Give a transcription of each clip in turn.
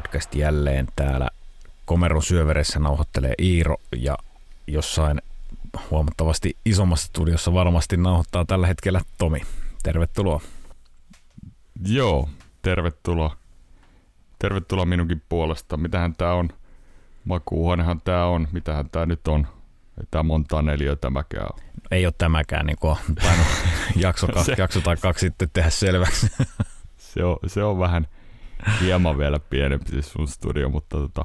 podcast jälleen täällä. Komeron syöveressä nauhoittelee Iiro ja jossain huomattavasti isommassa studiossa varmasti nauhoittaa tällä hetkellä Tomi. Tervetuloa. Joo, tervetuloa. Tervetuloa minunkin puolesta. Mitähän tää on? Makuuhuonehan tää on. Mitähän tää nyt on? Ei tää montaa neliöä tämäkään on. Ei ole tämäkään niin kuin tainnut jakso, se, jakso tai kaksi sitten tehdä selväksi. se, on, se on vähän hieman vielä pienempi se sun studio, mutta tota,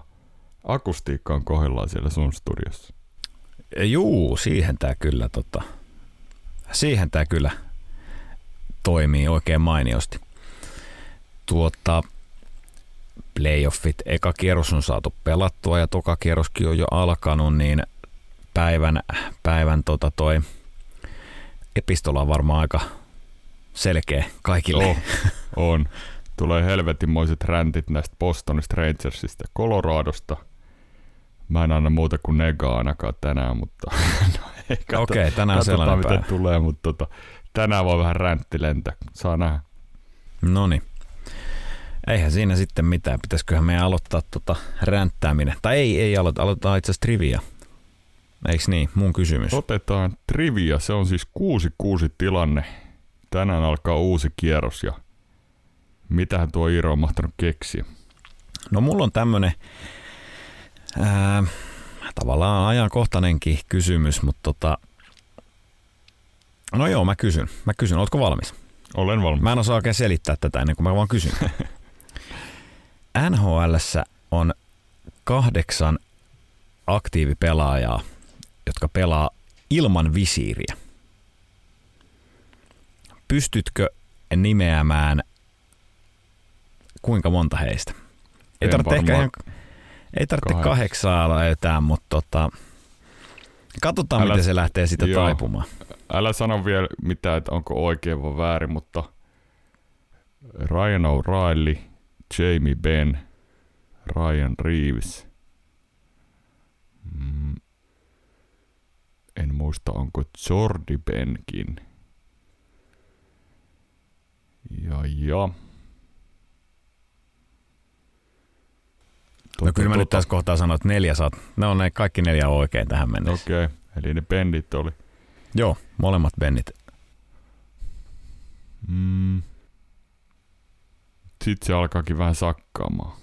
akustiikka on kohdillaan siellä sun studiossa. Juu, siihen tämä kyllä, tota, siihen tää kyllä toimii oikein mainiosti. Tuota, playoffit, eka kierros on saatu pelattua ja toka kierroskin on jo alkanut, niin päivän, päivän tota toi epistola on varmaan aika selkeä kaikille. Oh, on. Tulee helvetinmoiset räntit näistä Bostonista, Rangersista ja Coloradosta. Mä en anna muuta kuin negaa ainakaan tänään, mutta no, Okei, okay, tänään on sellainen mitä tulee, mutta tota, tänään voi vähän räntti lentää. Saa nähdä. No niin. Eihän siinä sitten mitään. Pitäisiköhän meidän aloittaa tota ränttääminen. Tai ei, ei aloita. Aloitetaan itse asiassa trivia. Eiks niin? Mun kysymys. Otetaan trivia. Se on siis 6-6 tilanne. Tänään alkaa uusi kierros ja mitähän tuo Iiro on mahtanut keksiä? No mulla on tämmönen ää, tavallaan ajankohtainenkin kysymys, mutta tota, no joo, mä kysyn. Mä kysyn, ootko valmis? Olen valmis. Mä en osaa oikein selittää tätä ennen kuin mä vaan kysyn. NHL on kahdeksan aktiivipelaajaa, jotka pelaa ilman visiiriä. Pystytkö nimeämään kuinka monta heistä? Ei tarvitse ehkä ihan, ei tarvitse kahdeksan. kahdeksaa löytää, mutta tota, katsotaan älä, miten se lähtee siitä joo, taipumaan. Älä sano vielä mitään, että onko oikein vai väärin, mutta Ryan O'Reilly, Jamie Benn, Ryan Reeves. Mm. En muista, onko Jordi Benkin. Ja ja. No kyllä mä nyt tässä kohtaa sanon, että neljä saat. Ne on ne kaikki neljä oikein tähän mennessä. Okei, okay. eli ne bendit oli. Joo, molemmat bendit. Mm. Sitten se alkaakin vähän sakkaamaan.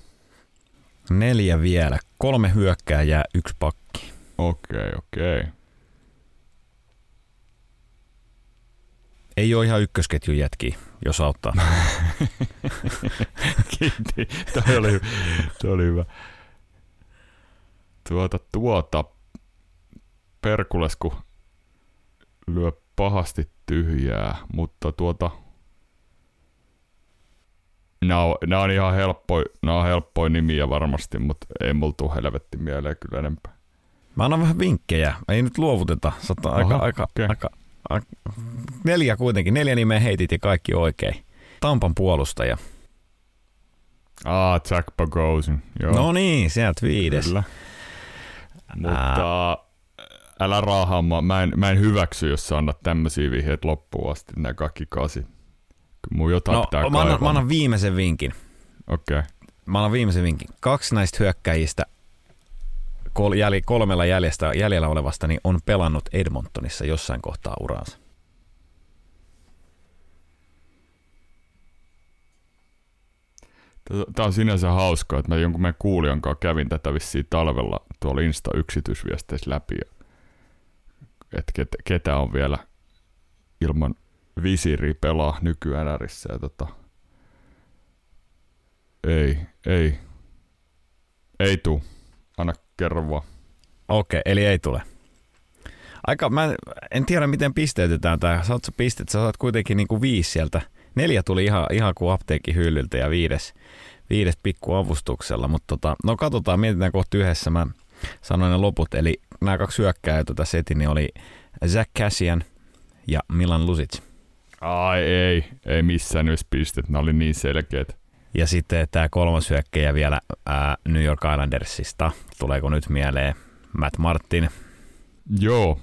Neljä vielä. Kolme hyökkääjää, yksi pakki. Okei, okay, okei. Okay. Ei ole ihan ykkösketjun jätki, jos auttaa. Kiitti. Toi oli, toi oli hyvä. Tuota, tuota. Perkulesku lyö pahasti tyhjää, mutta tuota, Nämä on, nämä on ihan helppoja, nämä on helppoja nimiä varmasti, mutta ei mulla tule helvetti mieleen kyllä enempää. Mä annan vähän vinkkejä. Ei nyt luovuteta. Sata aika, aika, okay. aika, aika, neljä kuitenkin. Neljä nimeä heitit ja kaikki oikein. Tampan puolustaja. Ah, Jack Bogosian. Joo. No niin, sieltä viides. Kyllä. Mutta älä raahaa mä en, mä en hyväksy, jos sä annat tämmöisiä vihjeitä loppuun asti, nämä kaikki kasi. Mun jotain no, pitää mä annan, mä annan viimeisen vinkin. Okei. Okay. Mä annan viimeisen vinkin. Kaksi näistä hyökkäjistä kol, jäl, kolmella jäljestä, jäljellä olevasta niin on pelannut Edmontonissa jossain kohtaa uraansa. Tämä on sinänsä hauskaa, että mä jonkun meidän kuulijan kanssa kävin tätä vissiin talvella tuolla Insta-yksityisviesteissä läpi. Että ket, ketä on vielä ilman visiri pelaa nykyään ärissä ja tota, ei, ei, ei tuu. Anna kerro vaan. Okei, okay, eli ei tule. Aika, mä en, tiedä miten pisteytetään tää. Saat sä pistet, sä saat kuitenkin niinku viisi sieltä. Neljä tuli ihan, ihan kuin apteekin hyllyltä ja viides, viides pikku avustuksella. Mutta tota, no katsotaan, mietitään kohta yhdessä. Mä sanoin ne loput. Eli nämä kaksi hyökkääjää tätä setin niin oli Zach Cassian ja Milan Lusic. Ai ei, ei missään nyt pistet, ne oli niin selkeät. Ja sitten tämä kolmas hyökkäjä vielä ää, New York Islandersista. Tuleeko nyt mieleen Matt Martin? Joo.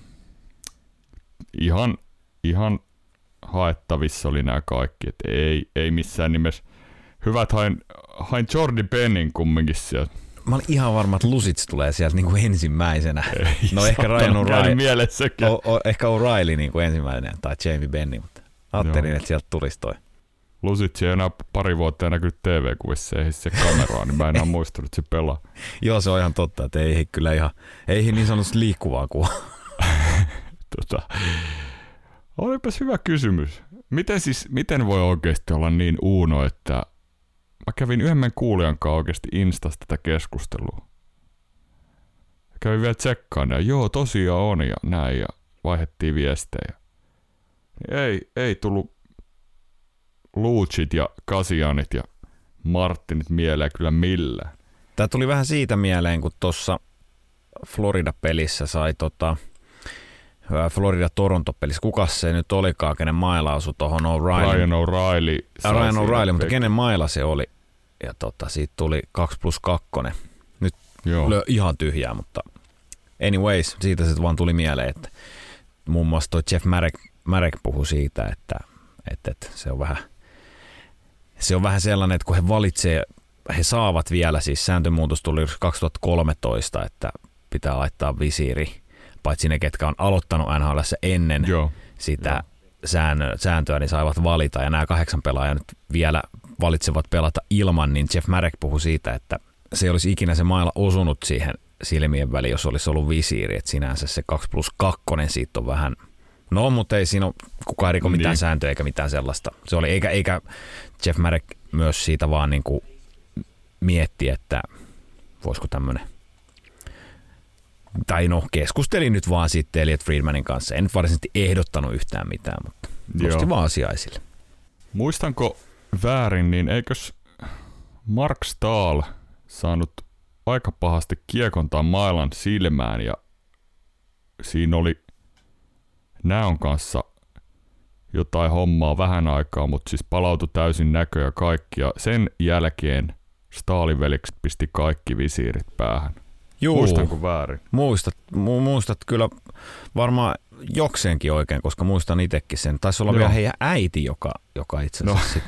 Ihan, ihan haettavissa oli nämä kaikki. Et ei, ei missään nimessä. Hyvät hain, hain Jordi Pennin kumminkin sieltä. Mä olin ihan varma, että Lusits tulee sieltä niin kuin ensimmäisenä. Ei, No ehkä Ryan O'Reilly, o, o, ehkä O'Reilly niin kuin ensimmäinen tai Jamie Benny, mutta ajattelin, Joo. että sieltä tulisi toi. Lusitsi ei enää pari vuotta ei näkynyt TV-kuvissa, ei se kameraa, niin mä en enää muistanut, että se pelaa. Joo, se on ihan totta, että ei he kyllä ihan, ei he niin sanotusti liikkuvaa kuvaa. Tota, olipas hyvä kysymys. Miten siis, miten voi oikeasti olla niin uuno, että mä kävin yhden kuulijan kanssa oikeasti Instasta tätä keskustelua. Kävin vielä tsekkaan ja joo, tosiaan on ja näin ja vaihdettiin viestejä. Ei, ei tullut Luchit ja Kasianit ja Martinit mieleen kyllä millään. Tämä tuli vähän siitä mieleen, kun tuossa Florida-pelissä sai tota, Florida-Toronto-pelissä. Kukas se nyt olikaan, kenen maila osui tuohon O'Reilly. Ryan O'Reilly. Äh, Ryan O'Reilly, mutta kenen maila se oli? Ja tota, siitä tuli 2 plus 2. Joo. Lö, ihan tyhjää, mutta anyways, siitä se vaan tuli mieleen, että muun muassa toi Jeff Marek, Marek puhui siitä, että, että, että se on vähän se on vähän sellainen, että kun he valitsee, he saavat vielä, siis sääntömuutos tuli 2013, että pitää laittaa visiiri, paitsi ne, ketkä on aloittanut NHL ennen Joo. sitä säännö, sääntöä, niin saivat valita. Ja nämä kahdeksan pelaajaa nyt vielä valitsevat pelata ilman, niin Jeff Marek puhui siitä, että se ei olisi ikinä se mailla osunut siihen silmien väliin, jos olisi ollut visiiri. Että sinänsä se 2 plus 2 siitä on vähän, no mutta ei siinä ole kukaan riko mitään Niin. sääntöä eikä mitään sellaista. Se oli, eikä, eikä Jeff Marek myös siitä vaan niin kuin mietti, että voisiko tämmöinen tai no keskustelin nyt vaan sitten Elliot Friedmanin kanssa. En nyt varsinaisesti ehdottanut yhtään mitään, mutta nosti Joo. vaan asiaa esille. Muistanko väärin, niin eikös Mark Stahl saanut aika pahasti kiekon tai mailan silmään ja siinä oli näön kanssa jotain hommaa vähän aikaa, mutta siis palautui täysin näkö ja kaikki. Ja sen jälkeen Stahlin veljeksi pisti kaikki visiirit päähän. Juu, Muistanko väärin? muistat, mu- muistat kyllä varmaan jokseenkin oikein, koska muistan itsekin sen. Taisi olla Joo. vielä heidän äiti, joka, joka itse No, asiassa sit,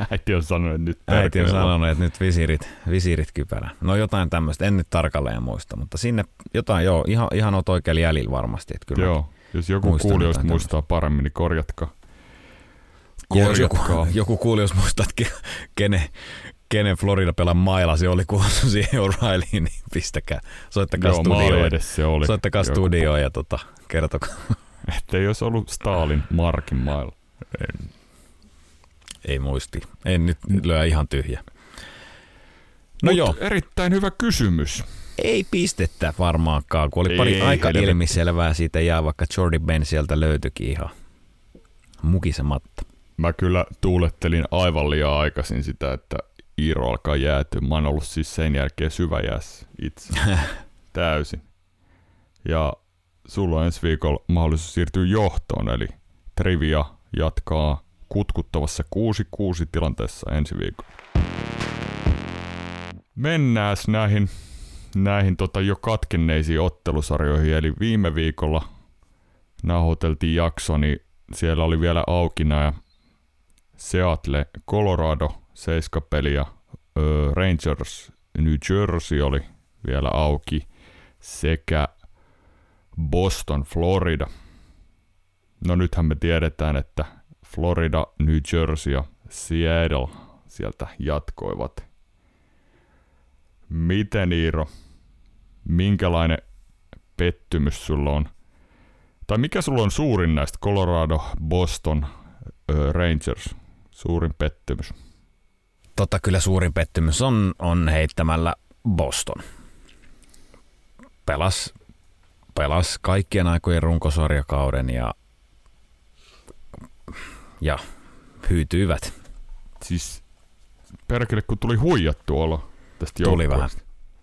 Äiti on sanonut, että nyt äiti on sanonut, että nyt visiirit, visiirit kypärä. No jotain tämmöistä, en nyt tarkalleen muista, mutta sinne jotain, joo, ihan, ihan oot oikealla jäljellä varmasti. Että kyllä Joo, jos joku muistan kuulijoista muistaa paremmin, niin korjatkaa. Ja jos joku, Korjatkaa. joku kuuli, jos muistat, ke- kenen, kenen Florida pelan maila se oli, kun siihen O'Reillyin, niin pistäkää, soittakaa Joo, studioon. edes se oli. Soittakaa Joku- studioon ja tota, kertokaa. Että ei olisi ollut Stalin Markin mailla. En. Ei muisti. En nyt lyö ihan tyhjä. No Mut joo, erittäin hyvä kysymys. Ei pistettä varmaankaan, kun oli Ei, pari aika helvetti. ilmiselvää siitä jää, vaikka Jordi Ben sieltä löytyikin ihan mukisematta. Mä kyllä tuulettelin aivan liian aikaisin sitä, että Iiro alkaa jäätyä. Mä oon ollut siis sen jälkeen syvä jäässä itse. Täysin. Ja sulla on ensi viikolla mahdollisuus siirtyä johtoon, eli Trivia jatkaa kutkuttavassa 6-6 tilanteessa ensi viikolla. Mennääs näihin, näihin tota jo katkenneisiin ottelusarjoihin, eli viime viikolla nauhoiteltiin jakso, niin siellä oli vielä auki nämä Seattle, Colorado, seiskapeli ja Rangers, New Jersey oli vielä auki sekä Boston, Florida. No nythän me tiedetään, että Florida, New Jersey ja Seattle sieltä jatkoivat. Miten Iiro, minkälainen pettymys sulla on? Tai mikä sulla on suurin näistä Colorado, Boston, Rangers? Suurin pettymys. Totta kyllä suurin pettymys on, on heittämällä Boston. Pelas, pelas kaikkien aikojen runkosarjakauden ja, ja hyytyivät. Siis perkele, kun tuli huijattu olo tästä Tuli joukkueesta.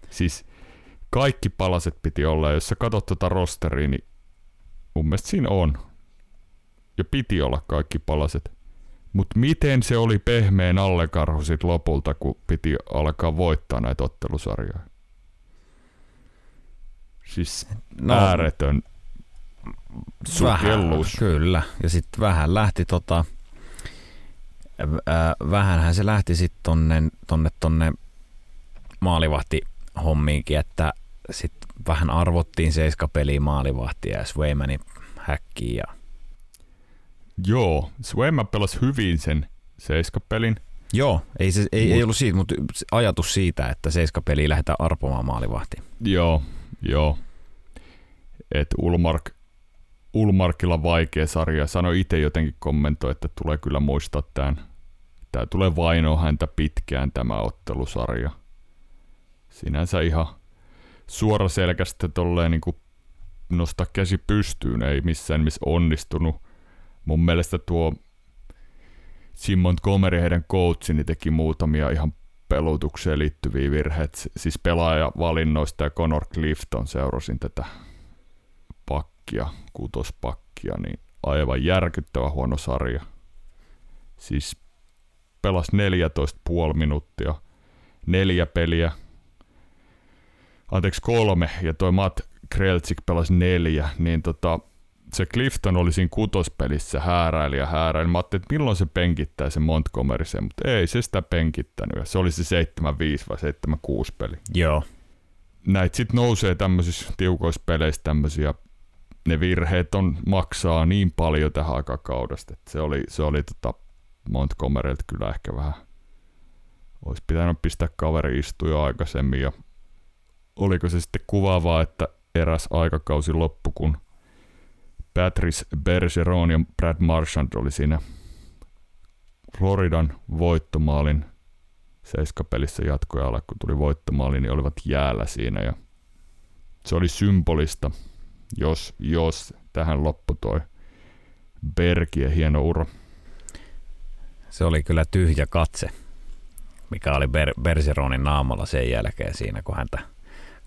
Siis kaikki palaset piti olla. Jos sä katsot tota rosteria, niin mun mielestä siinä on. Ja piti olla kaikki palaset. Mutta miten se oli pehmeän allekarhu sit lopulta, kun piti alkaa voittaa näitä ottelusarjoja? Siis no, ääretön vähän, sukellus. kyllä. Ja sitten vähän lähti tota, vähänhän se lähti sitten tonne, tonne, tonne maalivahti hommiinkin, että sitten vähän arvottiin seiskapeliä maalivahtia ja Swaymanin häkkiin. Ja... Joo, Swayman pelasi hyvin sen seiskapelin. Joo, ei, se, ei, Mut... ei ollut siitä, mutta ajatus siitä, että seiskapeliä lähdetään arpomaan maalivahtiin. Joo, joo. Et Ulmark, Ulmarkilla vaikea sarja. Sano itse jotenkin kommentoi, että tulee kyllä muistaa tämän. Tämä tulee vainoa häntä pitkään tämä ottelusarja. Sinänsä ihan suoraselkästä tolleen niin nostaa käsi pystyyn, ei missään missä onnistunut. Mun mielestä tuo Simon Komeri, heidän coachini, teki muutamia ihan pelutukseen liittyviä virheitä. Siis pelaajavalinnoista ja Conor Clifton seurasin tätä pakkia, kutospakkia, niin aivan järkyttävä huono sarja. Siis pelas 14,5 minuuttia, neljä peliä, anteeksi kolme, ja toi Matt Kreltsik pelasi neljä, niin tota, se Clifton oli siinä kutospelissä hääräili ja hääräili. Mä ajattelin, että milloin se penkittää se Montgomery sen, mutta ei se sitä penkittänyt. Se oli se 7-5 vai 7-6 peli. Joo. Näitä sitten nousee tämmöisissä tiukoissa peleissä tämmöisiä, ne virheet on, maksaa niin paljon tähän aikakaudesta, että se oli, se oli tota Montgomerylta kyllä ehkä vähän, olisi pitänyt pistää kaveri istuja aikaisemmin ja oliko se sitten kuvaavaa, että eräs aikakausi loppu, kun Patrice Bergeron ja Brad Marchand oli siinä Floridan voittomaalin seiskapelissä jatkoajalla, kun tuli voittomaali, niin olivat jäällä siinä ja se oli symbolista, jos, jos tähän loppu toi Bergien hieno ura. Se oli kyllä tyhjä katse, mikä oli Ber- Bergeronin naamalla sen jälkeen siinä, kun häntä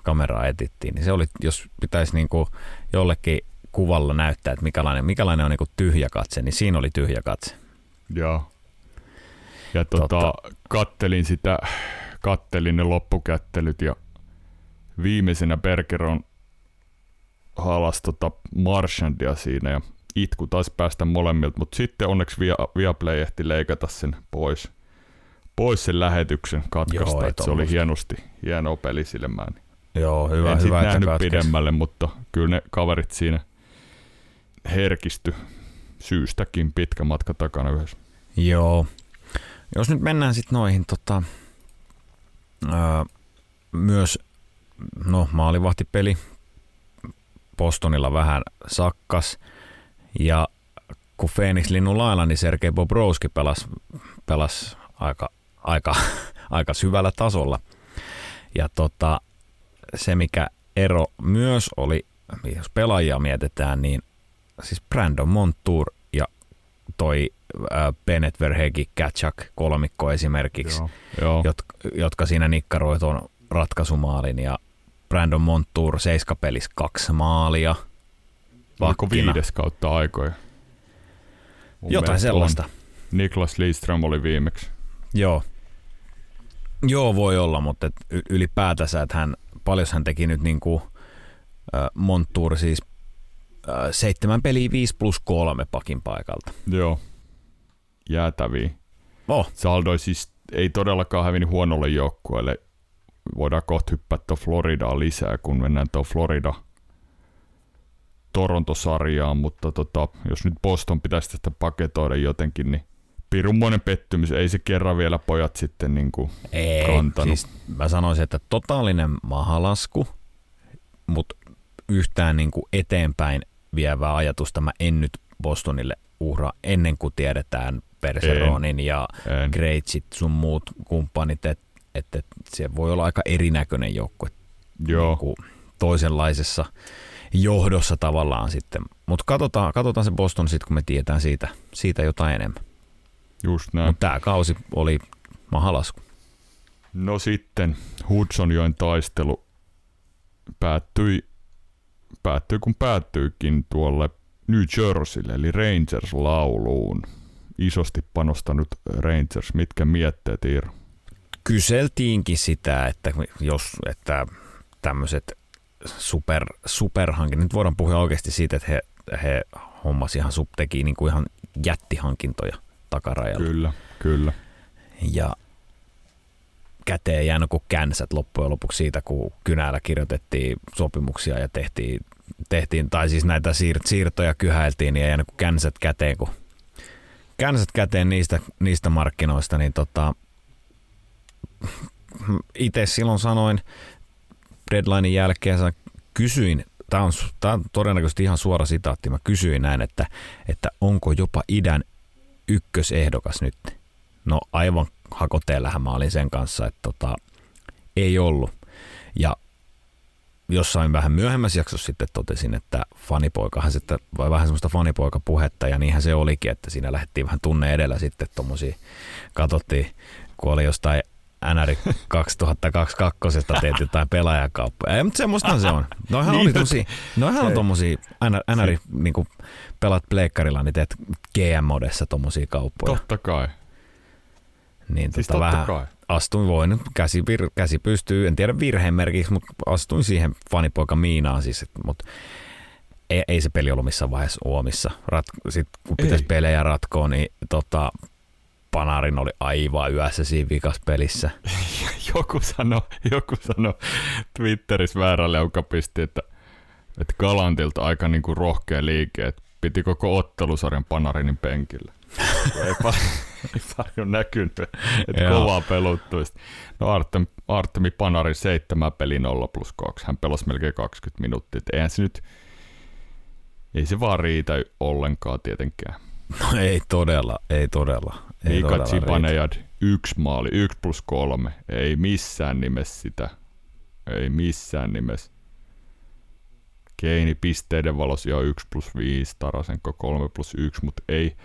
kameraa etittiin. Niin se oli, jos pitäisi niinku jollekin kuvalla näyttää, että mikälainen, mikälainen on niin kuin tyhjä katse, niin siinä oli tyhjä katse. Joo. Ja tota, tota, kattelin sitä, kattelin ne loppukättelyt ja viimeisenä Bergeron halas tota Marshandia siinä ja itku taisi päästä molemmilta, mutta sitten onneksi Via, Viaplay ehti leikata sen pois, pois sen lähetyksen katkaista, että se oli hienosti, hieno pelisilmään. Joo, hyvä, en hyvä, nähnyt pidemmälle, mutta kyllä ne kaverit siinä herkisty syystäkin pitkä matka takana yhdessä. Joo. Jos nyt mennään sitten noihin tota, ää, myös no, maalivahtipeli. Bostonilla vähän sakkas. Ja kun Phoenix linnun lailla, niin Sergei Bobrovski pelasi, pelasi aika, aika, aika syvällä tasolla. Ja tota, se, mikä ero myös oli, jos pelaajia mietitään, niin siis Brandon Montour ja toi äh, Bennett Verhegi Katchak kolmikko esimerkiksi, joo. Jotka, jotka siinä nikkaroi tuon ratkaisumaalin ja Brandon Montour seiskapelis kaksi maalia. Vaikka viides kautta aikoja. Mun Jotain sellaista. Niklas Lidström oli viimeksi. Joo. Joo, voi olla, mutta et ylipäätänsä, että hän, paljon hän teki nyt niin kuin, äh, Montour siis seitsemän peliä 5 plus kolme pakin paikalta. Joo, jäätäviä. Oh. Saldoi siis ei todellakaan hävinnyt huonolle joukkueelle. Voidaan kohta hyppää tuon Floridaa lisää, kun mennään tuon Florida Torontosarjaan, mutta tota, jos nyt Boston pitäisi tästä paketoida jotenkin, niin pirunmoinen pettymys. Ei se kerran vielä pojat sitten niin kuin ei, kantanut. Siis mä sanoisin, että totaalinen mahalasku, mutta yhtään niin kuin eteenpäin vievää ajatusta mä en nyt Bostonille uhraa ennen kuin tiedetään Perseronin ja Greitsit sun muut kumppanit, että et, et se voi olla aika erinäköinen joukkue Joo. Niin kuin toisenlaisessa johdossa tavallaan sitten. Mutta katsotaan, katsotaan se Boston sitten, kun me tiedetään siitä, siitä jotain enemmän. Just näin. Mutta tämä kausi oli mahalasku. No sitten Hudsonjoen taistelu päättyi päättyy kun päättyykin tuolle New Jerseylle, eli Rangers-lauluun. Isosti panostanut Rangers. Mitkä mietteet, Iiro? Kyseltiinkin sitä, että jos että tämmöiset super, superhankinnat, nyt voidaan puhua oikeasti siitä, että he, he hommasi ihan, teki niin kuin ihan jättihankintoja takarajalla. Kyllä, kyllä. Ja käteen jäänyt kuin känsät loppujen lopuksi siitä, kun kynällä kirjoitettiin sopimuksia ja tehtiin, tehtiin tai siis näitä siir- siirtoja kyhäiltiin ja jäänyt kuin känsät käteen, kun känsät käteen niistä, niistä markkinoista, niin tota, itse silloin sanoin deadlinein jälkeen, kysyin, tämä on, on todennäköisesti ihan suora sitaatti, mä kysyin näin, että, että onko jopa idän ykkösehdokas nyt. No aivan hakoteellähän mä olin sen kanssa, että tota, ei ollut. Ja jossain vähän myöhemmässä jaksossa sitten totesin, että fanipoikahan sitten, vai vähän semmoista fanipoikapuhetta, ja niinhän se olikin, että siinä lähdettiin vähän tunne edellä sitten tommosia, katsottiin, kun oli jostain NR 2022 teet jotain pelaajakauppoja. Ei, mutta semmoista se on. Noihän, niin, oli tosi, noihän on tommosia, NR, NR niin pelat pleikkarilla, niin teet GM-modessa tommosia kauppoja. Totta kai. Niin siis tota vähän kai. astuin, voin, käsi, vir, käsi pystyy, en tiedä virheen merkiksi, mutta astuin siihen fanipoika Miinaan siis, et, mutta ei, ei, se peli ollut missään vaiheessa uomissa. Rat, sit, kun pitäisi pelejä ratkoa, niin tota, Panarin oli aivan yössä siinä vikas pelissä. joku sanoi joku sano Twitterissä väärälle, joka pisti, että, että Galantilta aika niinku rohkea liike, että piti koko ottelusarjan Panarinin penkillä. ei, paljon, ei paljon näkynyt, että kovaa peluttuista. No Artem, Artemi Panarin seitsemän peli 0 plus 2. Hän pelasi melkein 20 minuuttia. Et eihän se nyt, ei se vaan riitä ollenkaan tietenkään. No ei todella, ei todella. Mika Zibanejad, yksi maali, yksi plus kolme. Ei missään nimessä sitä. Ei missään nimessä. Keini pisteiden valossa jo 1 plus 5, Tarasenko 3 plus 1, mutta ei.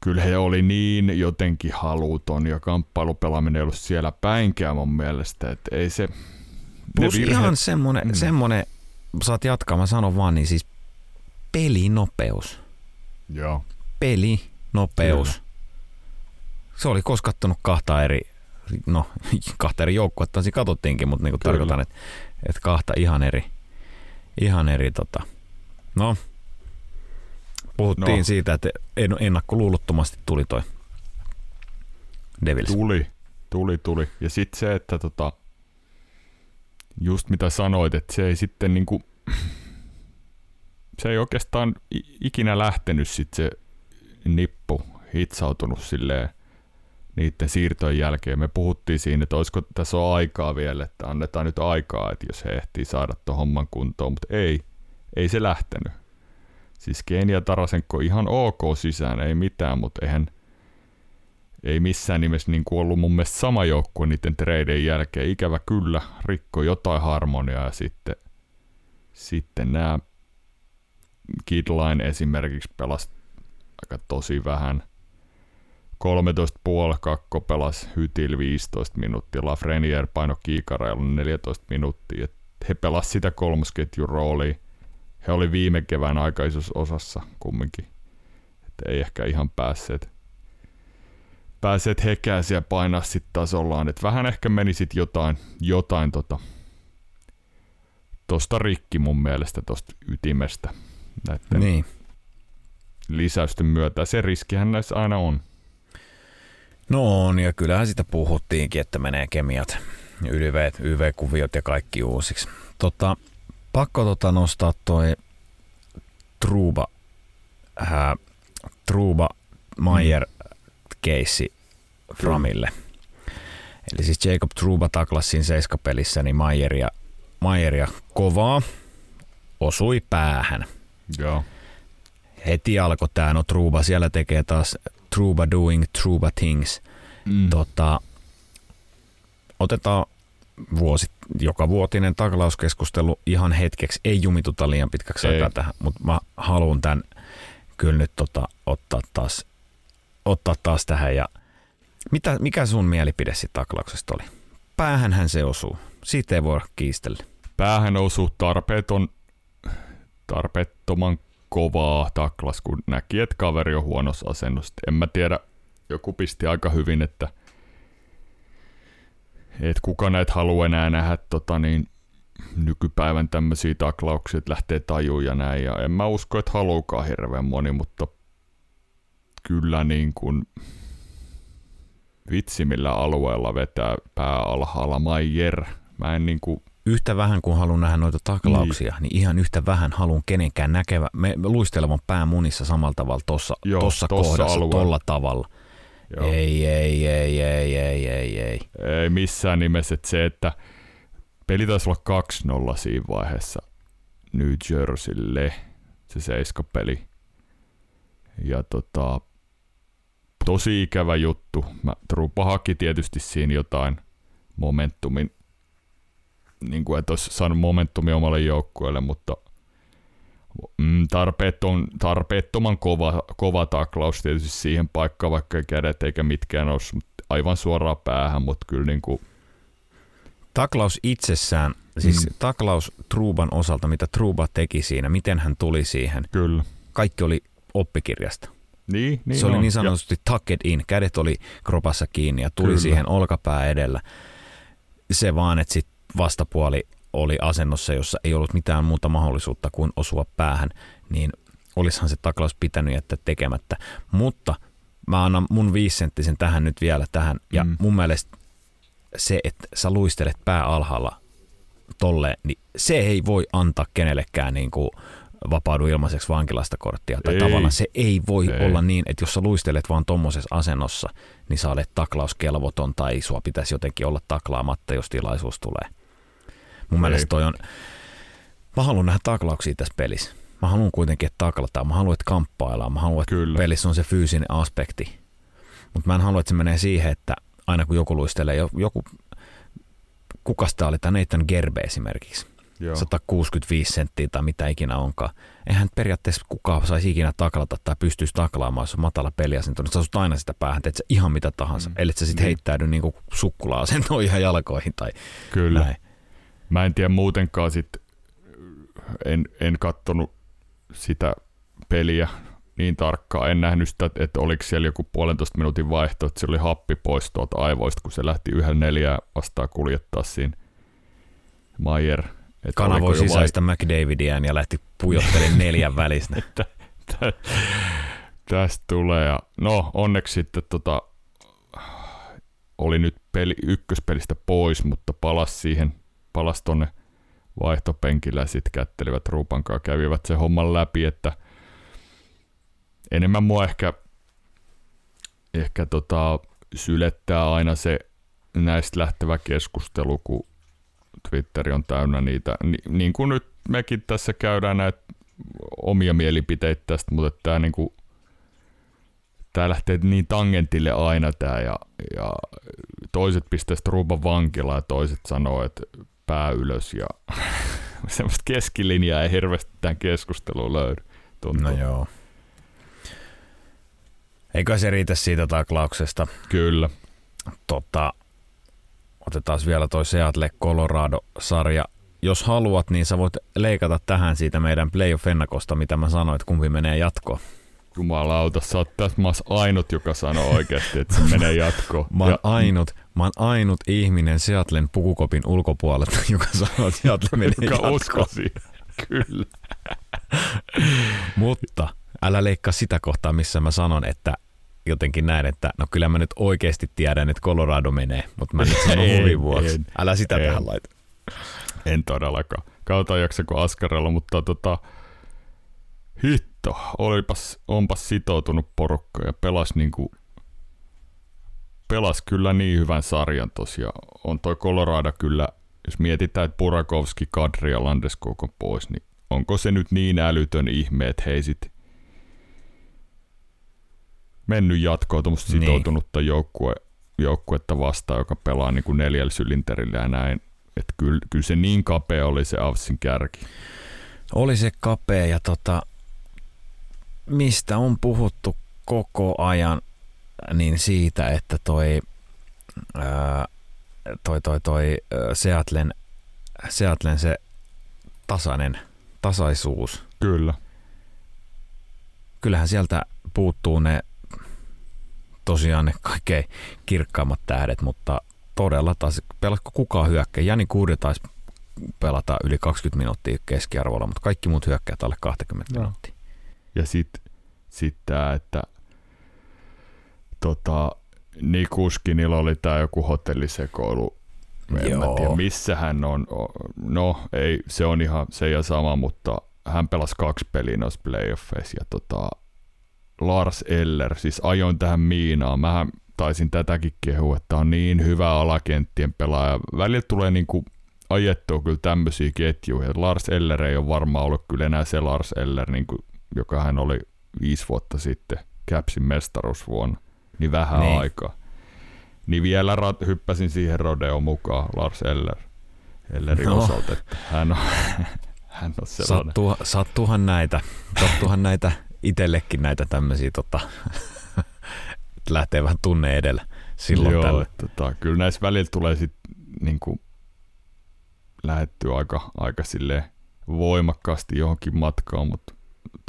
Kyllä he oli niin jotenkin haluton ja kamppailupelaaminen ei ollut siellä päinkään mun mielestä, että ei se... Plus virhe... ihan semmonen, mm. semmonen, saat jatkaa, mä sanon vaan, niin siis pelinopeus. Joo. Pelinopeus. Kyllä. Se oli koskattanut kahta eri, no kahta eri joukkuetta, siinä katsottiinkin, mutta niin tarkoitan, että, että kahta ihan eri, ihan eri tota, no puhuttiin no. siitä, että ennakkoluulottomasti tuli toi Devils. Tuli, tuli, tuli. Ja sitten se, että tota, just mitä sanoit, että se ei sitten niinku, se ei oikeastaan ikinä lähtenyt sit se nippu hitsautunut silleen niiden siirtojen jälkeen. Me puhuttiin siinä, että olisiko tässä on aikaa vielä, että annetaan nyt aikaa, että jos he ehtii saada tuon homman kuntoon, mutta ei, ei se lähtenyt. Siis Keenia Tarasenko ihan ok sisään, ei mitään, mutta eihän ei missään nimessä niin kuin ollut mun mielestä sama joukkue niiden treiden jälkeen. Ikävä kyllä, rikko jotain harmoniaa ja sitten, sitten nämä Kidline esimerkiksi pelasi aika tosi vähän. 13,5 kakko pelas Hytil 15 minuuttia, Lafreniere paino kiikareilla 14 minuuttia. Et he pelas sitä kolmosketjun roolia. He oli viime kevään aika isossa osassa kumminkin. Et ei ehkä ihan päässeet, päässeet hekään siellä painaa sit tasollaan. Et vähän ehkä meni sit jotain, jotain tota, tosta rikki mun mielestä tosta ytimestä. Näitten niin lisäysten myötä. Se riskihän näissä aina on. No on, ja kyllähän sitä puhuttiinkin, että menee kemiat, YV, YV-kuviot ja kaikki uusiksi. Tota, pakko tota nostaa toi Truba, äh, Truba Mayer keissi Framille. Eli siis Jacob Truba taklassin seiskapelissä, niin Mayeria, Mayeria kovaa osui päähän. Joo heti alkoi tämä, no Truba siellä tekee taas Truba doing Truba things. Mm. Tota, otetaan vuosi, joka vuotinen taklauskeskustelu ihan hetkeksi. Ei jumituta liian pitkäksi aikaa tähän, mutta mä haluan tämän kyllä nyt tota, ottaa, taas, ottaa taas tähän. Ja mitä, mikä sun mielipide siitä taklauksesta oli? Päähänhän se osuu. Siitä ei voi kiistellä. Päähän osuu tarpeeton, tarpeettoman kovaa taklas, kun näki, että kaveri on huonossa asennossa. En mä tiedä, joku pisti aika hyvin, että, että kuka näitä haluaa enää nähdä tota, niin, nykypäivän tämmöisiä taklauksia, että lähtee tajuun ja näin. Ja en mä usko, että haluukaan hirveän moni, mutta kyllä niin kuin vitsimillä alueella vetää pää alhaalla Maijer. Mä en niin kuin yhtä vähän kuin haluan nähdä noita taklauksia, niin, niin ihan yhtä vähän haluan kenenkään näkevä, me luistelevan pää munissa samalla tavalla tuossa tossa kohdassa, tuolla tavalla. Joo. Ei, ei, ei, ei, ei, ei, ei. Ei missään nimessä, että se, että peli taisi olla 2-0 siinä vaiheessa New Jerseylle, se seiskapeli. Ja tota, tosi ikävä juttu. Mä, Trupa haki tietysti siinä jotain momentumin niin kuin, että olisi saanut momentumia omalle joukkueelle, mutta mm, tarpeeton, tarpeettoman kova, kova taklaus tietysti siihen paikkaan, vaikka kädet eikä mitkään olisi aivan suoraan päähän, mutta kyllä niin kuin... Taklaus itsessään, siis mm. taklaus Truban osalta, mitä Truba teki siinä, miten hän tuli siihen. Kyllä. Kaikki oli oppikirjasta. Niin, niin se oli niin sanotusti ja... tucked in, kädet oli kropassa kiinni ja tuli Kyllä. siihen olkapää edellä. Se vaan, että sitten vastapuoli oli asennossa, jossa ei ollut mitään muuta mahdollisuutta kuin osua päähän, niin olisihan se taklaus pitänyt jättää tekemättä. Mutta mä annan mun viisenttisen tähän nyt vielä tähän, ja mm. mun mielestä se, että sä luistelet pää alhaalla tolle, niin se ei voi antaa kenellekään niin kuin vapaudu ilmaiseksi vankilasta korttia. Tai ei, tavallaan se ei voi ei. olla niin, että jos sä luistelet vaan tommosessa asennossa, niin sä olet taklauskelvoton tai sua pitäisi jotenkin olla taklaamatta, jos tilaisuus tulee. Mun Ei. mielestä toi on, mä haluan nähdä taklauksia tässä pelissä. Mä haluan kuitenkin, että taklataan. Mä haluan, että kamppaillaan. Mä haluan, että Kyllä. pelissä on se fyysinen aspekti. Mutta mä en halua, että se menee siihen, että aina kun joku luistelee, joku, kukasta oli tämä Nathan Gerbe esimerkiksi. Joo. 165 senttiä tai mitä ikinä onkaan. Eihän periaatteessa kukaan saisi ikinä taklata tai pystyisi taklaamaan, jos on matala peliasento. Sä asut aina sitä päähän, teet sä ihan mitä tahansa. Mm. Eli sä sitten mm. heittäydy niin sukkula-asentoon ihan jalkoihin tai Kyllä. näin. Mä en tiedä muutenkaan sit, en, en kattonut sitä peliä niin tarkkaan. En nähnyt sitä, että oliko siellä joku puolentoista minuutin vaihto, että se oli happi pois tuolta aivoista, kun se lähti yhden neljää vastaan kuljettaa siinä Mayer. Kanavoi sisäistä vai... McDavidiään ja lähti pujottelemaan neljän välistä. Tästä tulee. Ja no, onneksi sitten tota, oli nyt peli, ykköspelistä pois, mutta palasi siihen palas tonne vaihtopenkillä ja sitten kättelivät ruupankaa, kävivät se homman läpi, että enemmän mua ehkä, ehkä tota, sylettää aina se näistä lähtevä keskustelu, kun Twitteri on täynnä niitä, Ni, niin kuin nyt mekin tässä käydään näitä omia mielipiteitä tästä, mutta tämä niin kuin, tää lähtee niin tangentille aina tämä ja, ja toiset pistää Struban vankilaa ja toiset sanoo, että pää ylös ja semmoista keskilinjaa ei hirveästi tämän keskusteluun löydy. Tuntuu. No joo. Eikö se riitä siitä taklauksesta? Kyllä. Tota, otetaan vielä toi Seattle Colorado-sarja. Jos haluat, niin sä voit leikata tähän siitä meidän playoff-ennakosta, mitä mä sanoin, että kumpi menee jatkoon. Jumalauta, sä oot tässä maassa ainut, joka sanoo oikeasti, että se menee jatkoon. Mä oon ja... ainut, Mä oon ainut ihminen Seattlen pukukopin ulkopuolelta, joka sanoo, että Seattle menee Joka uskosi, kyllä. Mutta älä leikkaa sitä kohtaa, missä mä sanon, että jotenkin näin, että no kyllä mä nyt oikeasti tiedän, että Colorado menee, mutta mä nyt sanon huvin vuoksi. En, älä sitä en, tähän laita. En todellakaan. Kautta jaksako askarella, mutta tota, hitto, olipas, onpas sitoutunut porukka ja pelas niinku pelas kyllä niin hyvän sarjan tosiaan. On toi Colorado kyllä, jos mietitään, että Burakovski, Kadri ja Landeskog on pois, niin onko se nyt niin älytön ihme, että hei sit mennyt jatkoon tuommoista niin. sitoutunutta joukkue, joukkuetta vastaan, joka pelaa niin kuin neljällä sylinterillä ja näin. Että kyllä, kyllä se niin kapea oli se Avsin kärki. Oli se kapea ja tota, mistä on puhuttu koko ajan niin siitä, että toi, ää, toi, toi, toi Seatlen, Seatlen se tasainen tasaisuus. Kyllä. Kyllähän sieltä puuttuu ne tosiaan ne kaikkein kirkkaimmat tähdet, mutta todella taas, pelatko kukaan hyökkää? Jani Kuudi taisi pelata yli 20 minuuttia keskiarvolla, mutta kaikki muut hyökkäät alle 20 Joo. minuuttia. Ja sitten sit tämä, että tota, Nikuskinilla oli tää joku hotellisekoilu. En Joo. mä tiedä, missä hän on. No, ei, se on ihan se ja sama, mutta hän pelasi kaksi peliä noissa playoffeissa ja tota, Lars Eller, siis ajoin tähän Miinaan. Mähän taisin tätäkin kehua, että on niin hyvä alakenttien pelaaja. Välillä tulee niinku ajettua kyllä tämmöisiä ketjuja. Lars Eller ei ole varmaan ollut kyllä enää se Lars Eller, niinku, joka hän oli viisi vuotta sitten Capsin mestaruusvuonna. Niin vähän Niin. aikaa. Niin vielä rat- hyppäsin siihen Rodeon mukaan Lars Eller. Ellerin No. osalta, että hän on, hän on sellainen. Sattuu, sattuuhan näitä, sattuuhan näitä itsellekin näitä tämmöisiä, tota, lähtee vähän tunne edellä silloin Joo, tällä. että tota, kyllä näissä välillä tulee sit niinku lähettyä aika, aika silleen voimakkaasti johonkin matkaan, mutta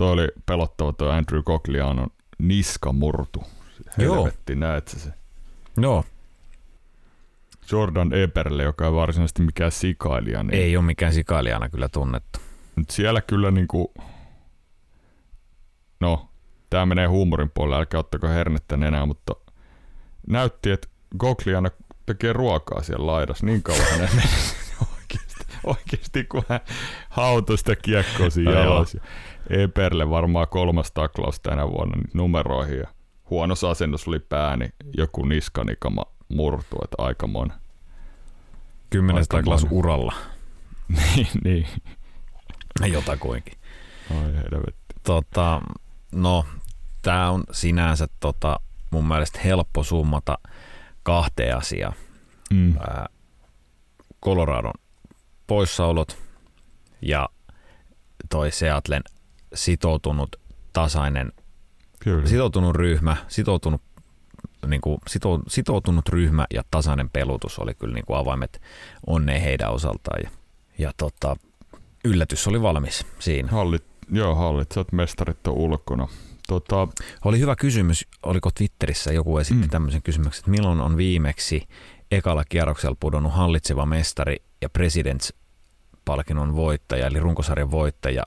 toi oli pelottava toi Andrew Coglianon niska murtu. Joo. Helvetti, näet sä se. Joo, Jordan Eberle, joka ei varsinaisesti mikään sikailija, niin ei ole mikään sikailijana kyllä tunnettu. Nyt siellä kyllä niinku, no, tää menee huumorin puolelle, älkää ottako hernettä enää, mutta näytti, että Gogliana tekee ruokaa siellä laidassa niin kauan hänen oikeasti, kun hän hautui sitä kiekkoa siinä No joo. jalas. Ja Eperle varmaan kolmas taklaus tänä vuonna niin numeroihin ja huonossa asennossa oli pää, niin joku niskanikama murtuu, että aikamoinen. Kymmenes Aika taklaus monen. uralla, niin, niin. jotakuinkin. Ai helvetti. Tota, no, tämä on sinänsä tota, mun mielestä helppo summata kahteen asiaan. Mm. Ää, Coloradon poissaolot ja toi Seatlen sitoutunut tasainen, Kyllä. sitoutunut ryhmä, sitoutunut, niin kuin, sito, sitoutunut ryhmä ja tasainen pelutus oli kyllä niin kuin avaimet onneen heidän osaltaan. Ja, ja tota, yllätys oli valmis siinä. Hallit, joo, hallitsijat mestarit on ulkona. Tota, Oli hyvä kysymys, oliko Twitterissä joku esitti. Mm. tämmöisen kysymyksen, että milloin on viimeksi ekalla kierroksella pudonnut hallitseva mestari ja Presidents-palkinnon voittaja, eli runkosarjan voittaja,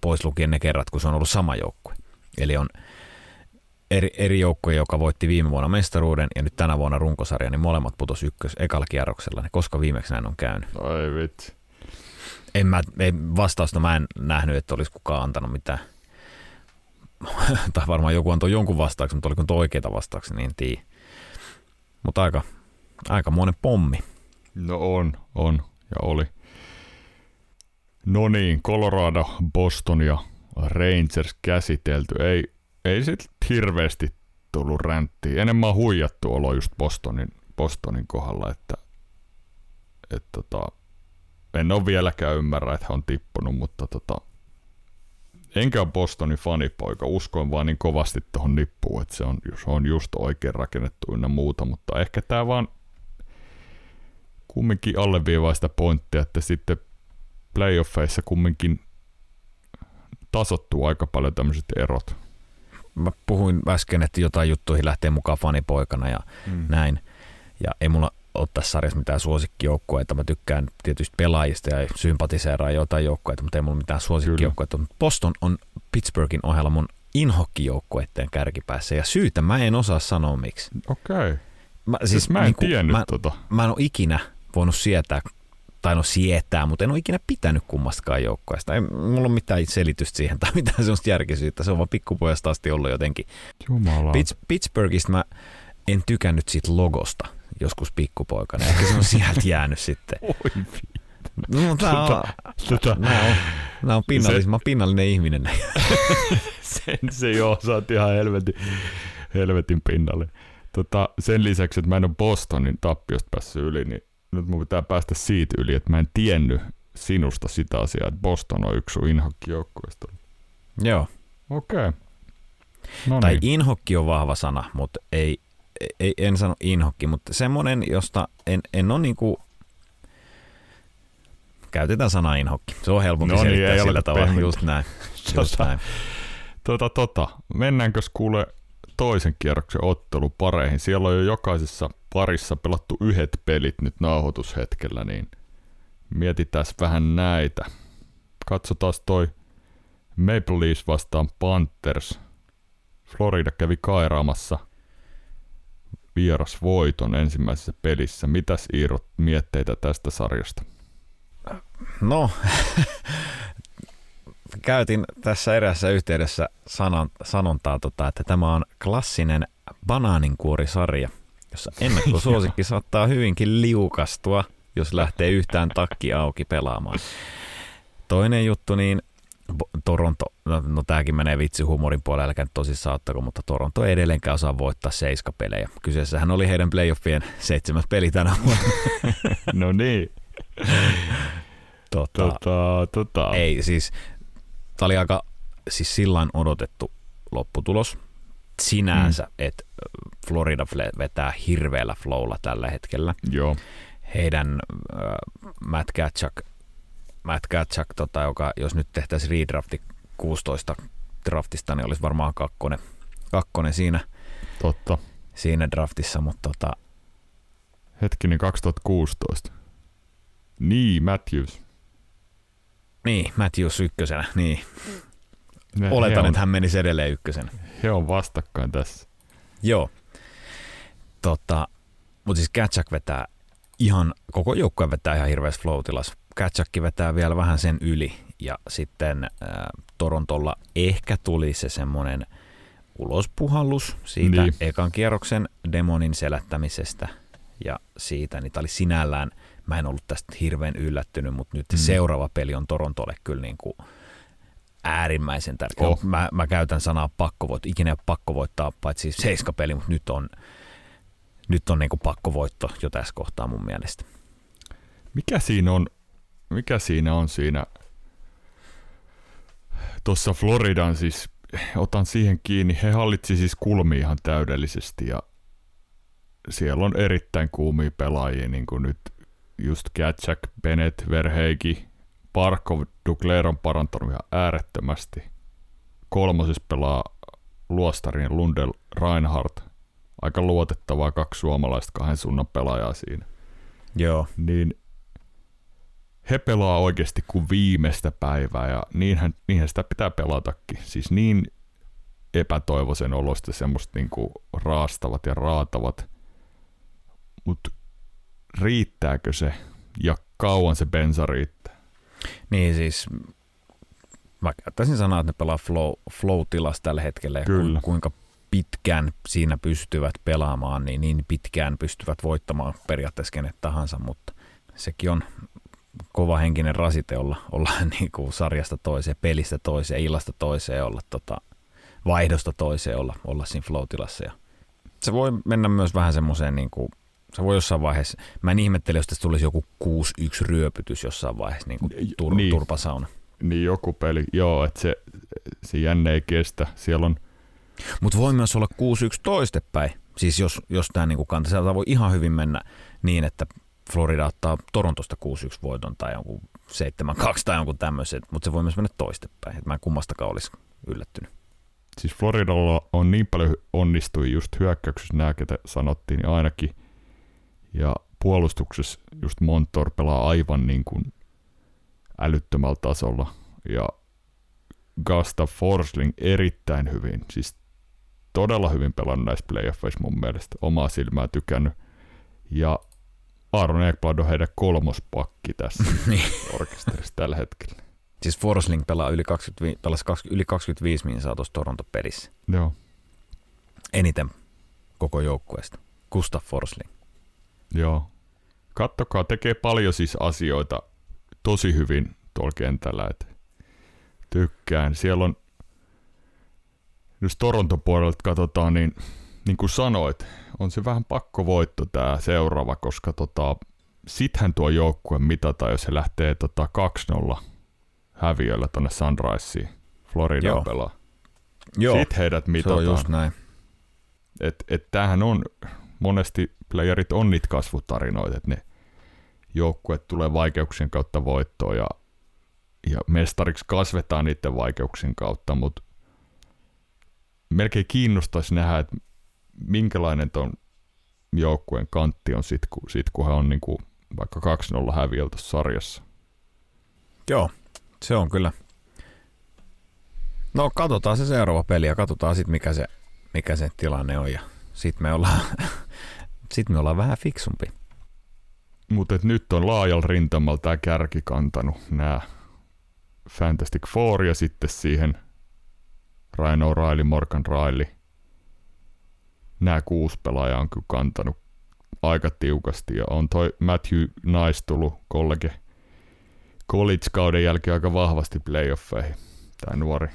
pois lukien ne kerrat, kun se on ollut sama joukkue. Eli on eri, eri joukkue, joka voitti viime vuonna mestaruuden ja nyt tänä vuonna runkosarja, niin molemmat putos ykkös ekalla kierroksella. Niin koska viimeksi näin on käynyt? ai vitsi. En mä, ei, vastausta mä en nähnyt, että olisi kukaan antanut mitään. tai varmaan joku antoi jonkun vastauksen, mutta oliko nyt oikeita vastauksia, niin en tiedä. Mutta aika, aika monen pommi. No on, on ja oli. No niin, Colorado, Boston ja Rangers käsitelty. Ei, ei sit hirveästi tullut ränttiä. Enemmän huijattu olo just Bostonin, Bostonin kohdalla, että, että tota, en ole vieläkään ymmärrä, että he on tippunut, mutta tota, enkä ole Bostonin fanipoika. Uskoin vaan niin kovasti tuohon nippuun, että se on, se on just oikein rakennettu ynnä muuta, mutta ehkä tämä vaan kumminkin alleviivaa sitä pointtia, että sitten playoffeissa kumminkin tasottuu aika paljon tämmöiset erot. Mä puhuin äsken, että jotain juttuihin lähtee mukaan fanipoikana ja Mm. näin. Ja ei mulla ole tässä sarjassa mitään suosikkijoukkueita. Mä tykkään tietysti pelaajista ja sympatiseeraa jotain joukkueita, mutta ei mulla mitään suosikkijoukkueita. Mutta Boston on Pittsburghin ohella mun inhokkijoukkueiden kärkipäässä ja syytä mä en osaa sanoa miksi. Okei. Okay. Mä, Siis mä en niinku, tiennyt mä, tota. mä en ole ikinä voinut sietää, tai no sietää, mutta en ole ikinä pitänyt kummastakaan joukkueesta. Ei mulla ole mitään selitystä siihen tai mitään sellaista järkisyyttä. Se on vaan pikkupojasta asti ollut jotenkin. Jumala. Pitts, Pittsburghista mä en tykännyt siitä logosta joskus pikkupoikana. Ehkä se on sieltä jäänyt sitten. Oi No, nää on, Tota, nää on, nää on pinnallis, Se- mä pinnallinen ihminen. sen se joo, sä oot ihan helvetin, helvetin pinnalle. Tota, sen lisäksi, että mä en ole Bostonin tappiosta päässyt yli, niin nyt mun pitää päästä siitä yli, että mä en tiennyt sinusta sitä asiaa, että Boston on yksi sun inhokkijoukkueesta. Joo. Okei. Okay. No Tai niin. inhokki on vahva sana, mutta ei, ei, en sano inhokki, mutta semmoinen, josta en, en ole niinku, käytetään sanaa inhokki. Se on helpompi No niin, selittää sillä tavalla. pehmentää. Just näin. Just Tota, näin. Tota, tota. Mennäänkö kuule toisen kierroksen ottelupareihin? Siellä on jo jokaisessa parissa pelattu yhdet pelit nyt nauhoitushetkellä, niin mietitään vähän näitä. Katsotaan toi Maple Leafs vastaan Panthers. Florida kävi kairaamassa vierasvoiton ensimmäisessä pelissä. Mitäs Iirot mietteitä tästä sarjasta? No, käytin tässä erässä yhteydessä sanon, sanontaa, tota, että tämä on klassinen banaaninkuorisarja, jossa ennakkosuosikki saattaa hyvinkin liukastua, jos lähtee yhtään takki auki pelaamaan. Toinen juttu, niin Toronto, no, no tämäkin menee vitsi huumorin puolelle, älkää tosissaan ottako, mutta Toronto ei edelleenkään osaa voittaa seiskapelejä. Kyseessähän oli heidän playoffien seitsemäs peli tänä vuonna. no niin. tota, Tota, tota. Ei, siis tämä oli aika siis sillain odotettu lopputulos sinänsä, mm. että Florida vetää hirveällä flowlla tällä hetkellä. Joo. Heidän äh, Matt Gatchak, Matt Gatchak tota, joka jos nyt tehtäisiin redrafti 16 draftista, niin olisi varmaan kakkonen, kakkonen siinä, Totta. siinä draftissa, mutta tota, Hetkinen 2016. Niin, Matthews. niin, Matthews ykkösenä, niin. Ne, Oletan, on, että hän menisi edelleen ykkösenä. he on vastakkain tässä. Joo. Tota, mutta siis Gatchak vetää ihan, koko joukkue vetää ihan hirveässä flow Gatchakki vetää vielä vähän sen yli ja sitten äh, Torontolla ehkä tuli se semmoinen ulospuhallus siitä Niin. ekan kierroksen demonin selättämisestä ja siitä, niin tämä oli sinällään, mä en ollut tästä hirveän yllättynyt, mutta nyt Mm. seuraava peli on Torontolle kyllä niin kuin äärimmäisen tärkeä. Oh. Mä, mä, käytän sanaa pakko voittaa, ikinä ei ole pakko voittaa, paitsi seiskapeli, mutta nyt on, nyt on niin kuin pakko voitto jo tässä kohtaa mun mielestä. Mikä siinä on, mikä siinä on siinä? Tuossa Floridan siis, otan siihen kiinni, he hallitsi siis kulmi ihan täydellisesti ja siellä on erittäin kuumia pelaajia, niin kuin nyt just Gatchak, Bennett, Verheiki, Parkov, Dugler on parantanut ihan äärettömästi. Kolmosessa pelaa Luostarin Lundell Reinhardt. Aika luotettavaa kaksi suomalaista kahden suunnan pelaajaa siinä. Joo, niin he pelaa oikeasti kuin viimeistä päivää ja niinhän, niinhän sitä pitää pelatakin. Siis niin epätoivoisen olosta semmoista niinku raastavat ja raatavat. Mutta riittääkö se ja kauan se bensa riittää? niin siis mä käyttäisin sanaa, että ne pelaa flow, flow-tilassa tällä hetkellä ja Kyllä. ku, kuinka pitkään siinä pystyvät pelaamaan, niin niin pitkään pystyvät voittamaan periaatteessa kenet tahansa, mutta sekin on kova henkinen rasite olla, olla niin kuin sarjasta toiseen, pelistä toiseen, illasta toiseen, olla tota, vaihdosta toiseen, olla, olla siinä flow-tilassa. Ja se voi mennä myös vähän semmoiseen, niin kuin, se voi jossain vaiheessa, mä en ihmettele, jos tästä tulisi joku 6-1 ryöpytys jossain vaiheessa, niin kuin tur, Niin. turpasauna. Niin joku peli, joo, että se, se jänne ei kestä. Siellä on, Mutta voi myös olla 6-1 toistepäin. Siis jos, jos tämä niinku kanta, voi ihan hyvin mennä niin, että Florida ottaa Torontosta 6-1 voiton tai jonkun 7-2 tai jonkun tämmöisen, mutta se voi myös mennä toistepäin. Mä en kummastakaan olisi yllättynyt. siis Floridalla on niin paljon onnistui just hyökkäyksessä nämä, ketä sanottiin, niin ainakin. Ja puolustuksessa just Montor pelaa aivan niin kuin älyttömällä tasolla. Ja Gustav Forsling erittäin hyvin, siis todella hyvin pelannut näissä playoffeissa mun mielestä. Omaa silmää tykännyt. Ja Aaron Ekblad on heidän kolmospakki tässä Niin. orkesterissa tällä hetkellä. Siis Forsling pelaa yli 25, pelasi 20, yli 25 minsaa tuossa Toronto-pelissä. Joo. Eniten koko joukkueesta. Gustav Forsling. Joo. Kattokaa, tekee paljon siis asioita tosi hyvin tuolla kentällä, että tykkään. Siellä on, jos Toronton puolelta katsotaan, niin niin kuin sanoit, on se vähän pakkovoitto tämä seuraava, koska tota, sithän tuo joukkue mitataan, jos se lähtee tota 2-0 häviöllä tonne Sunriseen, Florida Joo. pelaa. Joo, Sitten heidät se on mitataan. just näin. Et, et tämähän on, monesti playerit on niitä kasvutarinoita, että ne joukkueet tulee vaikeuksien kautta voittoon ja, ja mestariksi kasvetaan niiden vaikeuksien kautta, mutta melkein kiinnostaisi nähdä, että minkälainen ton joukkueen kantti on sit, kun, sit, kun he on niinku vaikka 2-0 häviöltä tuossa sarjassa. Joo, se on kyllä. No katsotaan se seuraava peli ja katsotaan sitten mikä se, mikä se tilanne on ja sitten me ollaan, sit me ollaan vähän fiksumpi. Mutta nyt on laajalla rintamalla tämä kärki kantanut nämä Fantastic Four ja sitten siihen Ryan O'Reilly, Morgan Riley. Nämä kuusi pelaajaa on kyllä kantanut aika tiukasti ja on toi Matthew Nice tullut kollege college-kauden jälkeen aika vahvasti playoffeihin, tämä nuori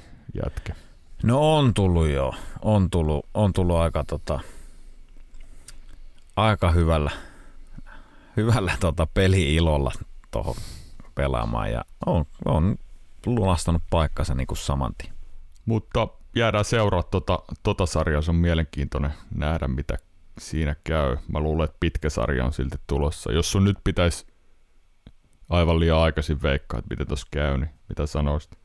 jätkä. No on tullut jo, on tullut, on tullut aika, tota, aika hyvällä, hyvällä tota peli-ilolla tuohon pelaamaan ja on, on lunastanut paikkansa niin kuin samanti. Mutta jäädään seuraa tota, tota sarjaa, se on mielenkiintoinen nähdä mitä siinä käy. Mä luulen, että pitkä sarja on silti tulossa. Jos sun nyt pitäisi aivan liian aikaisin veikkaa, että miten tuossa käy, niin mitä sanoisit?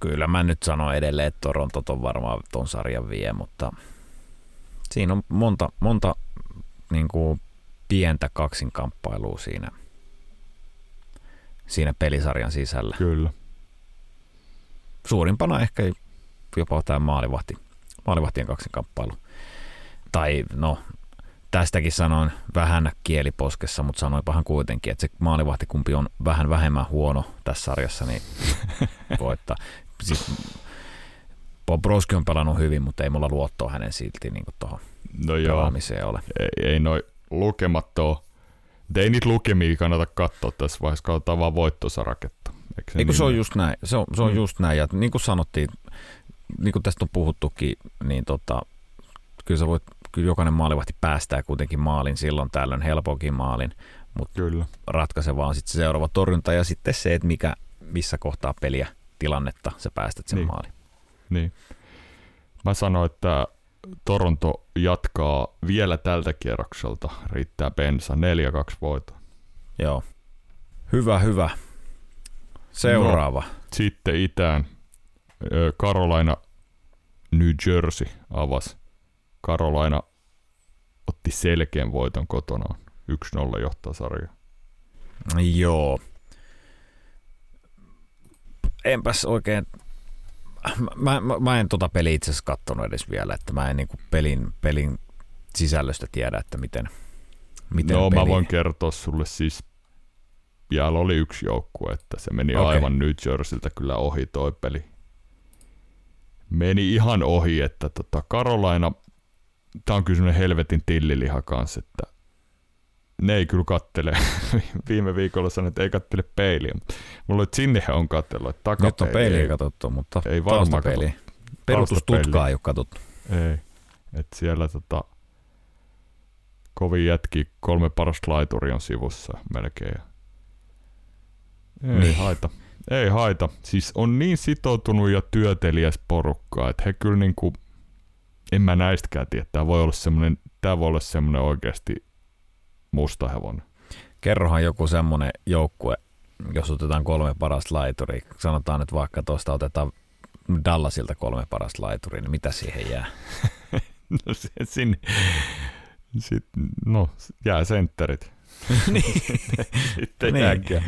Kyllä mä nyt sanon edelleen, että Toronto on varmaan ton sarjan vie, mutta siinä on monta, monta niin kuin pientä kaksinkamppailua siinä, siinä pelisarjan sisällä. Kyllä. Suurimpana ehkä jopa tämä maalivahti, maalivahtien kaksinkamppailu. Tai no, tästäkin sanoin vähän kieliposkessa, mutta sanoipahan kuitenkin, että se maalivahtikumpi on vähän vähemmän huono tässä sarjassa, niin voittaa. Siis Bobrovski on pelannut hyvin, mutta ei mulla luottoa hänen silti niin tuohon no joo. pelaamiseen ole. Ei, ei noi lukemat ole. Ei niitä lukemia kannata katsoa tässä vaiheessa, katsotaan vaan voittosaraketta. Eikö se, niin se on just näin, se on, se on mm. just näin. Ja niin kuin sanottiin, niin kuin tästä on puhuttukin, niin tota, kyllä sä voit, kyllä jokainen maalivahti päästää kuitenkin maalin silloin tällöin, helpokin maalin, mutta kyllä. ratkaisevaa on sitten se seuraava torjunta ja sitten se, että mikä, missä kohtaa peliä tilannetta sä päästät sen niin. maalin. Niin. Mä sanoin, että Toronto jatkaa vielä tältä kierrokselta. Riittää bensa 4-2 voito. Joo. Hyvä, hyvä. Seuraava. No, sitten itään. Carolina New Jersey avasi. Carolina otti selkeän voiton kotonaan. 1-0 johtaa sarja. Joo. Enpäs oikein mä, mä, mä en tota peliä itse asiassa kattonut edes vielä, että mä en niinku pelin, pelin sisällöstä tiedä, että miten, miten No peli... mä voin kertoa sulle siis, vielä oli yksi joukkue, että se meni okay. aivan New Jerseyltä kyllä ohi toi peli. Meni ihan ohi, että tota Carolina, tää on kyllä helvetin tilliliha kanssa, että ne ei kyllä kattele. Viime viikolla sanoin, että ei kattele peiliä. Mulla että sinne he on katsellut, että Nyt on peiliä katsottu, mutta ei varmaan peiliä. Perustustutkaa ei ole katsottu. Ei. Et siellä tota, kovin jätki, kolme parasta laituri on sivussa melkein. Ei niin. haita. Ei haita. Siis on niin sitoutunut ja työtelijäs porukkaa, että he kyllä niinku, en mä näistäkään tiedä, tämä voi olla semmoinen, tämä voi olla semmoinen oikeasti musta hevonen. Kerrohan joku semmoinen joukkue, jos otetaan kolme parasta laituria, sanotaan että vaikka tuosta otetaan Dallasilta kolme parasta laituria, niin mitä siihen jää? no se, sinne, sit, no jää sentterit. niin. Sitten niin.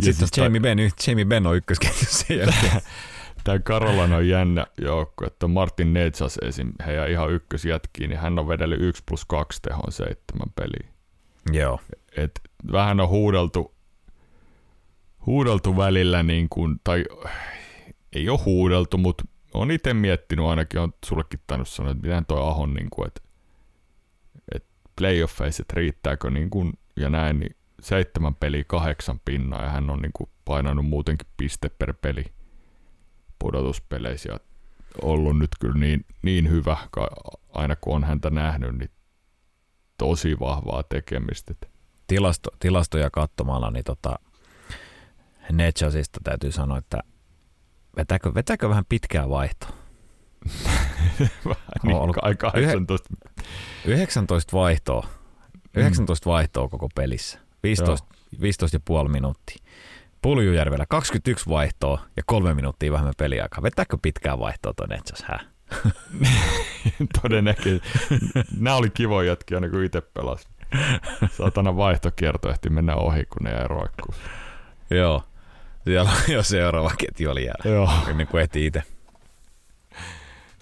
Sitten siis Jamie, Ben, Jamie Ben on ykkösketjussa sen jälkeen. Tämä Karolan on jännä joukko, että Martin Netsas esim. heidän ihan ykkösjätkiin, niin hän on vedellyt 1 plus 2 tehon seitsemän peliä. Joo. Et vähän on huudeltu, huudeltu välillä, niin kuin, tai ei ole huudeltu, mutta on itse miettinyt ainakin, on sullekin tainnut sanoa, että miten toi Ahon, niin kuin, että, että playoffeissa, että riittääkö niin kuin, ja näin, niin seitsemän peliä kahdeksan pinnaa ja hän on niin kuin painanut muutenkin piste per peli pudotuspeleissä ja ollut nyt kyllä niin, niin hyvä, aina kun on häntä nähnyt, niin tosi vahvaa tekemistä. Tilasto, tilastoja katsomalla, niin tota, Netchasista täytyy sanoa, että vetääkö, vetääkö vähän pitkää vaihtoa? niin, ollut 18. 19 vaihtoa. 19 mm. vaihtoa koko pelissä. 15, 15,5 minuuttia. Puljujärvellä 21 vaihtoa ja kolme minuuttia vähemmän peliaikaa. Vetääkö pitkää vaihtoa tuonne itse hä? Todennäköisesti. Nämä oli kivoja jätkiä kun itse pelasi. Satana vaihtokierto ehti mennä ohi, kun ne jäi roikkuun. Joo. Siellä on jo seuraava ketju oli jäällä. Joo. Ennen kuin eti itse.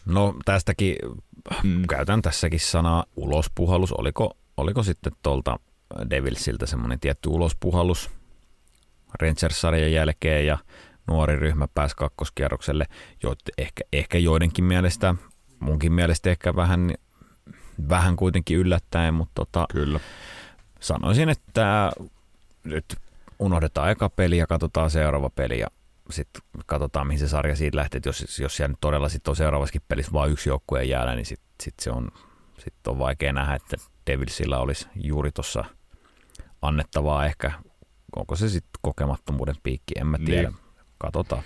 No tästäkin mm. käytän tässäkin sanaa ulospuhallus. Oliko, oliko sitten tuolta Devilsiltä semmoinen tietty ulospuhallus Rangers-sarjan jälkeen ja nuori ryhmä pääsi kakkoskierrokselle, jo, ehkä, ehkä joidenkin mielestä, munkin mielestä ehkä vähän, vähän kuitenkin yllättäen, mutta tota, Kyllä. sanoisin, että nyt unohdetaan eka peli ja katsotaan seuraava peli ja sitten katsotaan, mihin se sarja siitä lähtee. Et jos, jos siellä nyt todella sit on seuraavassakin pelissä vain yksi joukkue jäällä, niin sitten sit se on, sit on vaikea nähdä, että Devilsillä olisi juuri tuossa annettavaa ehkä. Onko se sitten kokemattomuuden piikki, en mä tiedä. Niin. Katsotaan.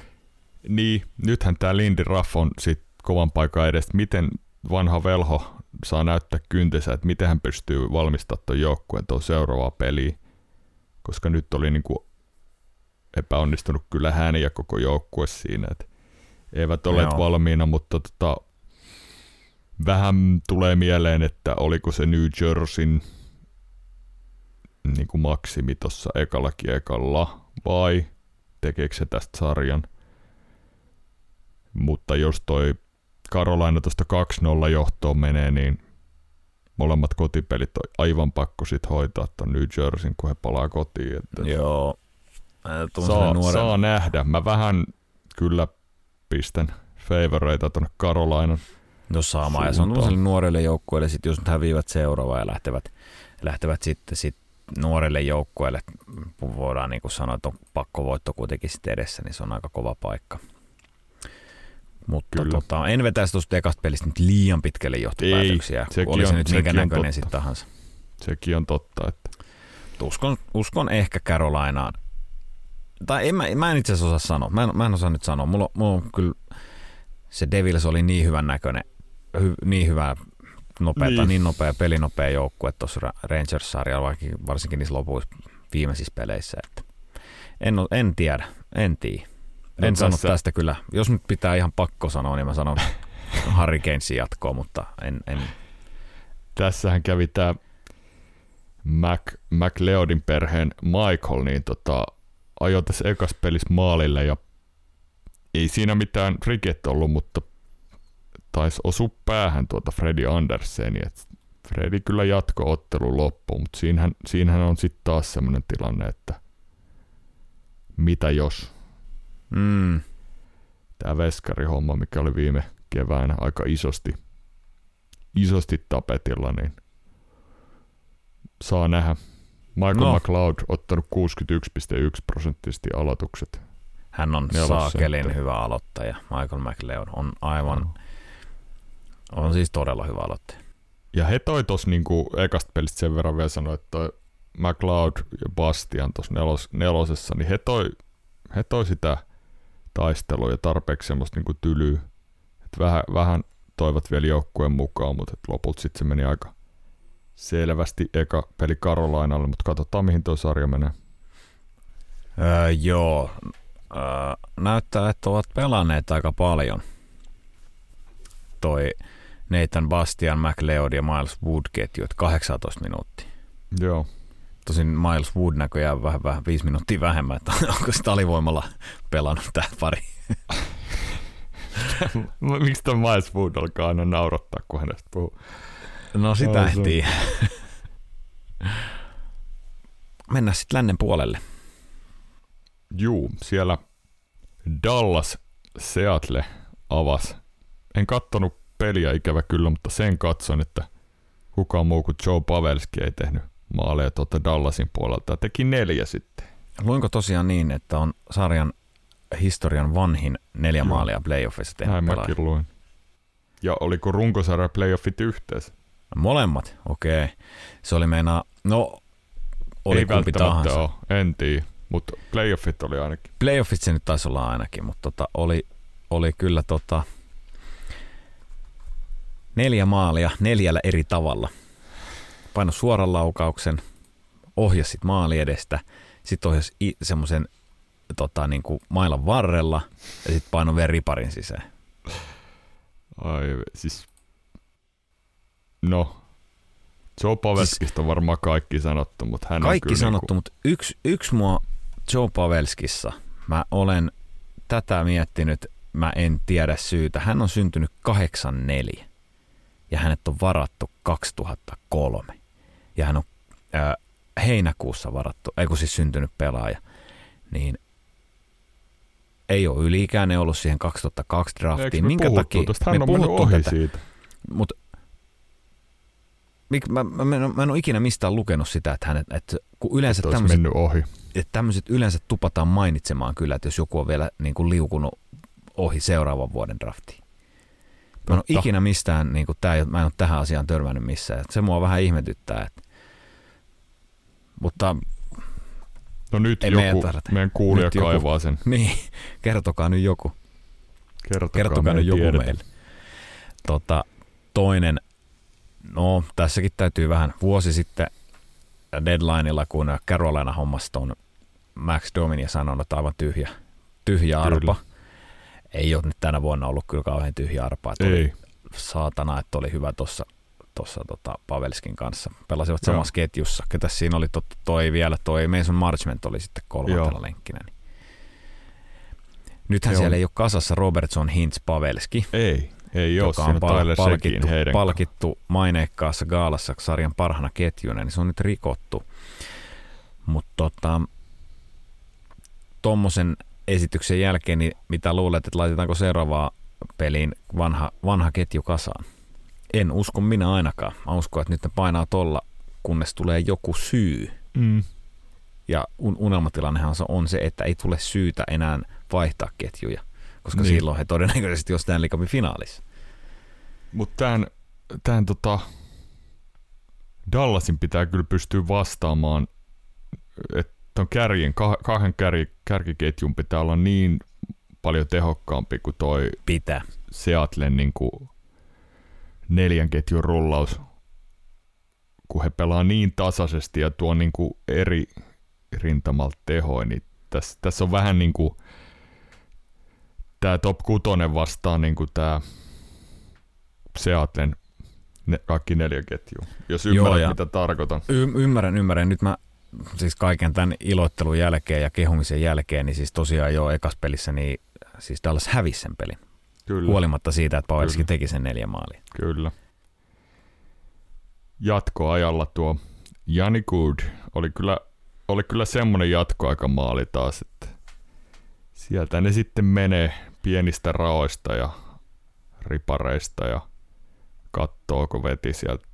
Niin, nythän tämä Lindy Raff on sit kovan paikan edestä. Miten vanha velho saa näyttää kyntensä, että miten hän pystyy valmistamaan tuon joukkueen tuon seuraavaa peliä, koska nyt oli niinku epäonnistunut kyllä hän ja koko joukkue siinä, että eivät Joo. valmiina, mutta tota, vähän tulee mieleen, että oliko se New Jerseyn niin kuin maksimi tuossa ekalla kiekalla vai tekeekö se tästä sarjan. Mutta jos toi Karolaina tuosta 2-0 johtoon menee, niin molemmat kotipelit on aivan pakko sit hoitaa tuon New Jerseyn, kun he palaa kotiin. Että Joo. Saa, nuoren... saa nähdä. Mä vähän kyllä pistän favoreita tuonne Karolainan. No sama, ja se on nuorelle joukkueelle, sit jos nyt häviivät seuraavaa ja lähtevät, lähtevät sitten sit nuorelle joukkueelle, voidaan niin kuin sanoa, että on pakkovoitto kuitenkin sitten edessä, niin se on aika kova paikka. Mutta tota, en vetäisi tuosta ekasta pelistä nyt liian pitkälle johtopäätöksiä, Ei, oli se on, nyt minkä näköinen sitten tahansa. Sekin on totta. Että... Uskon, uskon ehkä Carolinaan. Tai en, mä, mä en itse asiassa osaa sanoa. Mä en, mä en osaa nyt sanoa. Mulla, mulla on kyllä se Devils oli niin hyvän näköinen, hy, niin hyvä nopeata, niin. niin nopea pelinopea joukkue tuossa Rangers-sarjalla, varsinkin niissä lopuissa viimeisissä peleissä. Että en, en tiedä, en tiedä. No en sano tästä kyllä. Jos nyt pitää ihan pakko sanoa, niin mä sanon Harry Kanesin jatkoa, mutta en, en. Tässähän kävi tämä Mac, McLeodin perheen Michael, niin tota, ajoi tässä ekas pelissä maalille ja ei siinä mitään riket ollut, mutta taisi osua päähän tuota Freddy Anderseni, että Freddy kyllä jatko ottelu loppuun, mutta siinähän, siinähän on sitten taas semmoinen tilanne, että mitä jos? Mm. Tämä veskarihomma, mikä oli viime keväänä aika isosti, isosti tapetilla, niin saa nähdä. Michael no. McLeod ottanut 61,1 prosenttisesti aloitukset. Hän on saakelin hyvä aloittaja. Michael McLeod on aivan, no. On siis todella hyvä aloittaja. Ja he toi tuossa niinku ekasta pelistä sen verran vielä sanoa, että toi McLeod ja Bastian tuossa nelos, nelosessa, niin he toi, he toi sitä taistelua ja tarpeeksi semmoista niinku tylyä. Et vähän, vähän toivat vielä joukkueen mukaan, mutta lopulta sitten se meni aika selvästi eka peli Karolainalle, mutta katsotaan mihin tuo sarja menee. Öö, joo, öö, näyttää, että ovat pelanneet aika paljon. Toi Nathan Bastian, McLeod ja Miles Wood ketju, 18 minuuttia. Joo. Tosin Miles Wood näköjään vähän, vähän viisi minuuttia vähemmän, että onko sitä alivoimalla pelannut tämä pari. Miksi tämä Miles Wood alkaa aina naurattaa, kun hänestä puhuu? No sitä no, ehtii. Mennään sitten lännen puolelle. Juu, siellä Dallas Seattle avas. En kattonut peliä ikävä kyllä, mutta sen katson, että kukaan muu kuin Joe Pavelski ei tehnyt maaleja tuota Dallasin puolelta. Teki neljä sitten. Luinko tosiaan niin, että on sarjan historian vanhin neljä Joo. maalia playoffissa tehnyt Näin pelaaja. mäkin luin. Ja oliko runkosarja playoffit yhteensä? Molemmat, okei. Okay. Se oli meinaa, no oli Ei kumpi tahansa. Ole, en tiedä, mutta playoffit oli ainakin. Playoffit se nyt taisi olla ainakin, mutta tota, oli, oli kyllä tota, neljä maalia neljällä eri tavalla. Paino suoran laukauksen, ohjasit maali edestä, sitten ohjasi semmoisen tota, niin kuin mailan varrella ja sitten paino vielä riparin sisään. Ai, siis No, Joe Paveskista siis, on varmaan kaikki sanottu, mutta hän Kaikki on kyllä sanottu, niinku... mutta yksi, yksi mua Joe Pavelskissa mä olen tätä miettinyt, mä en tiedä syytä. Hän on syntynyt 84 ja hänet on varattu 2003. Ja hän on ää, heinäkuussa varattu, ei kun siis syntynyt pelaaja. Niin ei ole yliikäinen ollut siihen 2002 draftiin. Eikö me Minkä takia? Tosta? Hän me on mennyt ohi tätä. siitä. Mutta mik, mä, mä, mä, en, mä en ole ikinä mistään lukenut sitä, että, hänet, että kun yleensä Että tämmöiset, mennyt ohi. että tämmöiset yleensä tupataan mainitsemaan kyllä, että jos joku on vielä niin kuin liukunut ohi seuraavan vuoden draftiin. Mä en ole Totta. ikinä mistään, niin kuin tää, mä en ole tähän asiaan törmännyt missään. Et Se mua vähän ihmetyttää. Että. Mutta No nyt Ei joku, meidän meidän kuulija Nyt joku. kaivaa sen. niin, kertokaa nyt joku. Kertokaa, Kertokaa nyt joku tiedetä. meille. Tota, toinen, no tässäkin täytyy vähän vuosi sitten deadlineilla, kun Carolina hommasi ton Max Domin ja sanonut, että aivan tyhjä, tyhjä Kyllä. Ei ole nyt tänä vuonna ollut kyllä kauhean tyhjä arpa. Että oli Ei. saatana, että oli hyvä tuossa tossa, tota, Pavelskin kanssa. Pelasivat Joo. samassa ketjussa. Ketä siinä oli tot, toi vielä, toi Mason Marchment oli sitten kolmantena lenkkinä. Niin. Nythän Joo. siellä ei ole kasassa Robertson, Hintz, Pavelski, Ei, ei ole. joka on pal- palkittu, palkittu maineikkaassa gaalassa sarjan parhana ketjuna, niin se on nyt rikottu. Mutta tota, tuommoisen esityksen jälkeen, niin mitä luulet, että laitetaanko seuraavaan peliin vanha, vanha ketju kasaan? En usko minä ainakaan. Mä uskon, että nyt ne painaa tolla, kunnes tulee joku syy. Mm. Ja un- unelmatilannehan on se, että ei tule syytä enää vaihtaa ketjuja, koska Niin. silloin he todennäköisesti on Stanley Cupin finaalissa. Mutta tämän, tämän tota, Dallasin pitää kyllä pystyä vastaamaan, että ton kärjen, kah- kahden kär, kärkiketjun pitää olla niin paljon tehokkaampi kuin toi Pitää. Seattlen niin kuin neljän ketjun rullaus, kun he pelaa niin tasaisesti ja tuo niin kuin eri rintamalta tehoin, niin tässä, tässä on vähän niin kuin tämä top 6 vastaan niin kuin tämä Seattlen ne, kaikki neljä ketjua, jos Joo, ymmärrät ja- mitä tarkoitan. Y- ymmärrän, ymmärrän. Nyt mä siis kaiken tämän iloittelun jälkeen ja kehumisen jälkeen, niin siis tosiaan jo ekas pelissä, niin siis Dallas hävisi sen pelin. Kyllä, Huolimatta siitä, että Pavelski teki sen neljä maalia. kyllä. Jatkoajalla tuo Jani Good oli kyllä, oli kyllä semmoinen jatkoaikamaali taas, että sieltä ne sitten menee pienistä raoista ja ripareista ja kattoo, kun veti sieltä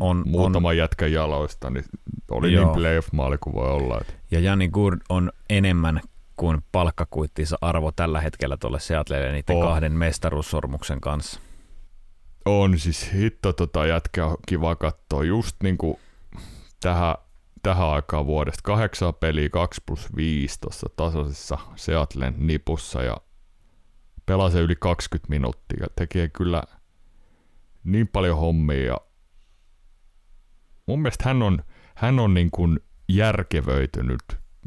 On, muutaman on, jätkän jaloista, niin oli Joo. niin playoff-maali kuin voi olla. Että ja Jani Gurd on enemmän kuin palkkakuittinsa arvo tällä hetkellä tuolle Seattlelle niiden On. kahden mestaruussormuksen kanssa. on siis hitto tota jätkää on kiva katsoa just niin kuin tähän, tähän aikaan vuodesta. Kahdeksan peliä 2 plus 5 tuossa tasaisessa Seattlen nipussa ja pelasi yli 20 minuuttia ja tekee kyllä niin paljon hommia ja mun mielestä hän on, hän on niin kuin järkevöitynyt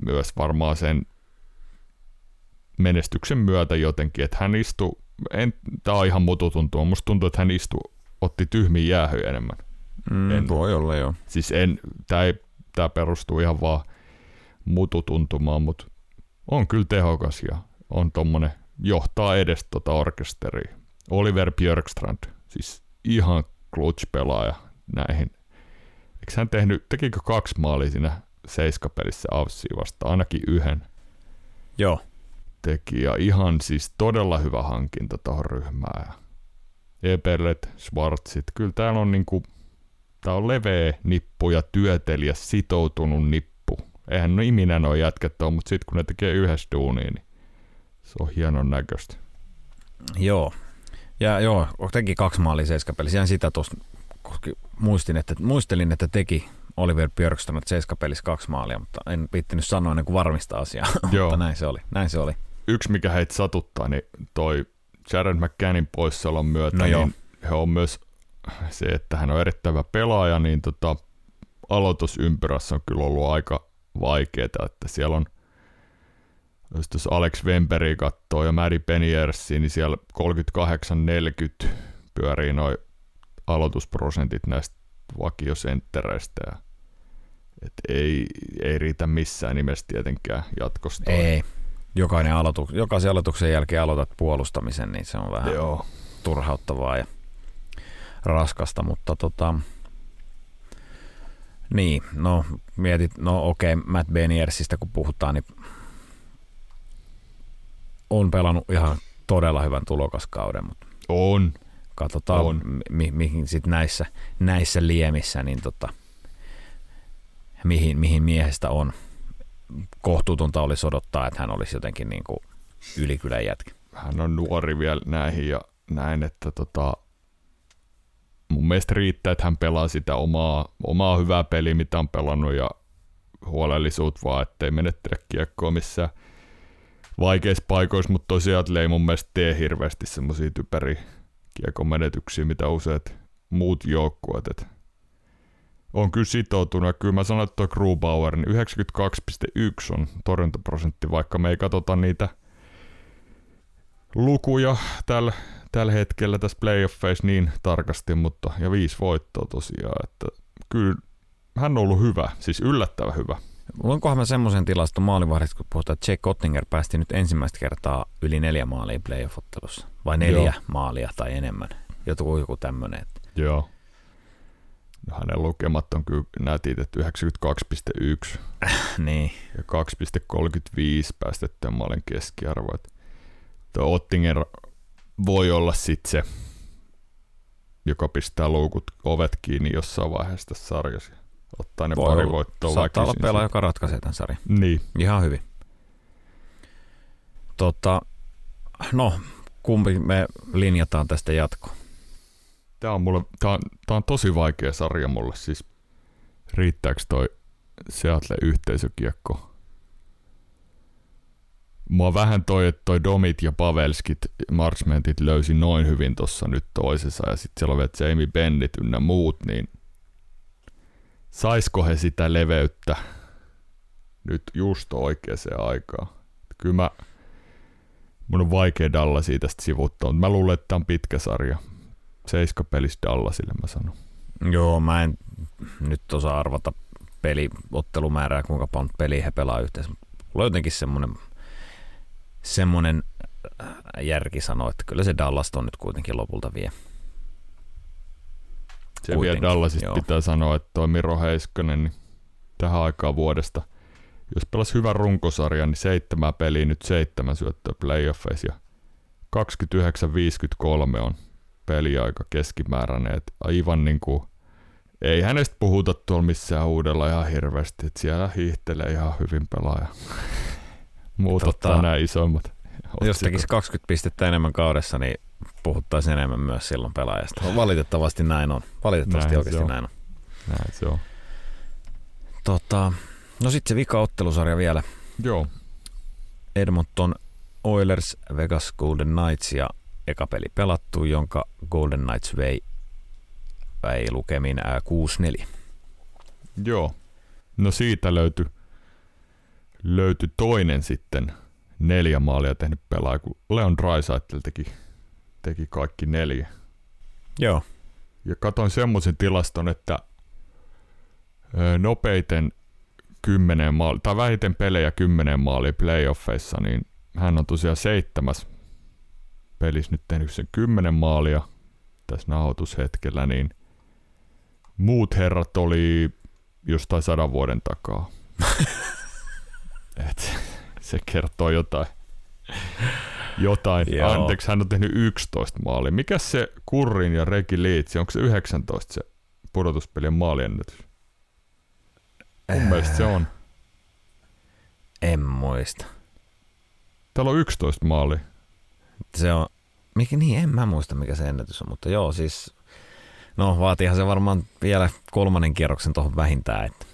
myös varmaan sen menestyksen myötä jotenkin, että hän istui, en, tää on ihan mututuntua, musta tuntuu, että hän istui, otti tyhmiä jäähyjä enemmän. Mm, En- voi olla joo. Siis en, tää, ei, tää perustuu ihan vaan mututuntumaan, mutta on kyllä tehokas ja on tommonen, johtaa edes tota orkesteria. Oliver Björkstrand, siis ihan clutch-pelaaja näihin. Eikö hän tehnyt, tekikö kaksi maalia siinä seiskapelissä Avsia vasta, ainakin yhden Joo, teki ja ihan siis todella hyvä hankinta tuohon ryhmään. Eberlet, Schwarzit, kyllä täällä on niinku, tää on leveä nippu ja työtelijä sitoutunut nippu. Eihän no iminä ole jätkät on, mutta sitten kun ne tekee yhdessä duunia, niin se on hienon näköistä. joo. Ja joo, teki kaksi maalia seiskapelissä. Jäin sitä tuosta, koska muistin, että, muistelin, että teki Oliver Björkström seiskapelissä kaksi maalia, mutta en viittinyt sanoa ennen kuin varmistaa asiaa. Joo. mutta näin se oli. Näin se oli. Yksi mikä heitä satuttaa, niin toi Jared McCannin poissaolon myötä, No niin he on myös se, että hän on erittäin hyvä pelaaja, niin tota, aloitusympyrässä on kyllä ollut aika vaikeaa, että siellä on jos tuossa Alex Wemberi katsoo ja Maddie Peniersi, niin siellä 38-40 pyörii noin aloitusprosentit näistä vakiosenttereistä. Ja Et ei, ei riitä missään nimessä tietenkään jatkosta. Ei. Jokainen aloitu, jokaisen aloituksen jälkeen aloitat puolustamisen, niin se on vähän Joo. turhauttavaa ja raskasta, mutta tota, niin, no mietit, no okei, okay, Matt Beniersistä kun puhutaan, niin on pelannut ihan todella hyvän tulokaskauden, mutta On. Katsotaan On. mi- mihin sit näissä, näissä liemissä, niin tota, mihin, mihin miehestä on. Kohtuutonta olisi odottaa, että hän olisi jotenkin niin kuin ylikylän jätkä. Hän on nuori vielä näihin ja näin, että tota, mun mielestä riittää, että hän pelaa sitä omaa, omaa hyvää peliä, mitä on pelannut ja huolellisuut vaan, ettei menettele kiekkoa missään vaikeissa paikoissa, mutta tosiaan ei mun mielestä tee hirveästi semmoisia typeriä kiekon menetyksiä, mitä useat muut joukkueet. Et on kyllä sitoutunut ja kyllä mä sanon, että Grubauer, niin 92,1 on torjuntaprosentti, vaikka me ei katsota niitä lukuja tällä, tällä hetkellä tässä playoffeissa niin tarkasti, mutta ja viisi voittoa tosiaan, että kyllä hän on ollut hyvä, siis yllättävän hyvä. Mulla onkohan mä semmoisen tilaston maalivahdista, kun puhutaan, että Jake Ottinger päästi nyt ensimmäistä kertaa yli neljä maalia playoff-ottelussa. Vai neljä Joo. maalia tai enemmän. Joku, joku tämmöinen. että- Joo. No, hänen lukemat on kyllä nätit, että 92,1 niin, ja 2,35 päästettyä maalin keskiarvo. Tuo Ottinger voi olla sitten se, joka pistää luukut ovet kiinni jossain vaiheessa tässä sarjassa. Ottaa ne Voi pari voittoa saattaa olla pelaaja, joka ratkaisee tämän sarjan. Niin, Ihan hyvin. Tota, no, kumpi me linjataan tästä jatko? Tää on, mulle, tää, on, tää on tosi vaikea sarja mulle. Siis riittääkö toi Seattle yhteisökiekko? Mua vähän toi, että toi Domit ja Pavelskit, Marchmentit löysi noin hyvin tossa nyt toisessa ja sitten siellä on vielä Jamie Bennett ynnä muut, niin saisko he sitä leveyttä nyt just oikeaan aikaan? Kyllä mä, mun on vaikea Dallasia tästä sivuttaa, mutta mä luulen, että tää on pitkä sarja seiska pelissä Dallasille, mä sanon. Joo, mä en nyt osaa arvata peliottelumäärää, kuinka paljon peliä he pelaa yhteensä. Mulla on jotenkin semmoinen, semmoinen äh, järki sanoa, että kyllä se Dallas on nyt kuitenkin lopulta vie. Se vielä Dallasista joo. pitää sanoa, että toi Miro Heiskanen, niin tähän aikaan vuodesta, jos pelas hyvän runkosarjan, niin seitsemän peliä, nyt seitsemän syöttöä playoffeissa ja 29-53 on peliaika keskimääräinen, että aivan niin kuin, ei hänestä puhuta tuolla missään uudella ihan hirveästi, että siellä hiihtelee ihan hyvin pelaaja. Muut Tota, ottaa nämä isommat. Jos tekisi 20 pistettä enemmän kaudessa, niin puhuttaisiin enemmän myös silloin pelaajasta. Valitettavasti näin on. Valitettavasti Näin oikeasti on. näin on. Näin se on. Tota, no sitten se vika ottelusarja vielä. Joo, Edmonton Oilers, Vegas Golden Knights ja eka peli pelattu, jonka Golden Knights vei, vei lukemin ää, 6-4. Joo. No siitä löytyi löytyi toinen sitten neljä maalia tehnyt pelaaja, kun Leon Draisaitl teki, teki kaikki neljä. Joo. Ja katoin semmoisen tilaston, että nopeiten kymmenen maali, tai vähiten pelejä kymmenen maalia playoffeissa, niin hän on tosiaan seitsemäs pelissä nyt tehnyt sen kymmenen maalia tässä nauhoitushetkellä, niin muut herrat oli jostain sadan vuoden takaa. Et, se kertoo jotain. Jotain. Joo. Anteeksi, hän on tehnyt 11 maalia. Mikä se Kurrin ja Regi Liitsi, onko se 19 se pudotuspelien maaliennätys? Mun mielestä se on. En muista. Täällä on 11 maalia. Se on, mikä, niin en mä muista mikä se ennätys on, mutta joo siis, no vaatiihan se varmaan vielä kolmannen kierroksen tuohon vähintään. Että,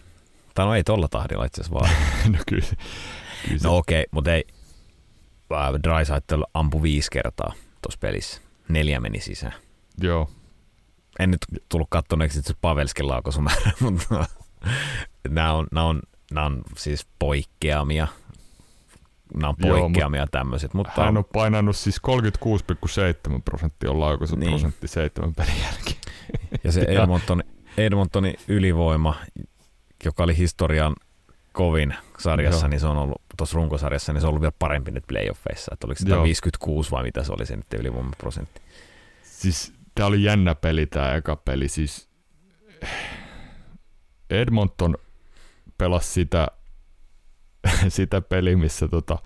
tai no ei tolla tahdilla itse asiassa vaan. no kyllä, kyllä se, No okei, okay, mutta ei. Drysaitel ampui viisi kertaa tuossa pelissä. Neljä meni sisään. joo. En nyt tullut kattoneeksi että se Pavelskin laukaisumäärä, mutta nämä on, nämä on, nämä on siis poikkeamia. Nämä on Joo, poikkeamia tämmöiset, mutta Hän on painanut siis 36,7 prosenttia on laukaisuprosentti Niin. seitsemän pelin jälkeen. ja se Edmonton, Edmontonin ylivoima joka oli historian kovin sarjassa, Joo. niin se on ollut tuossa runkosarjassa, niin se on ollut vielä parempi nyt playoffeissa. Että oliko Joo. 56 vai mitä se oli se nyt ylivoimaprosentti? Siis tää oli jännä peli tää eka peli. Siis Edmonton pelasi sitä, sitä peliä, missä tota,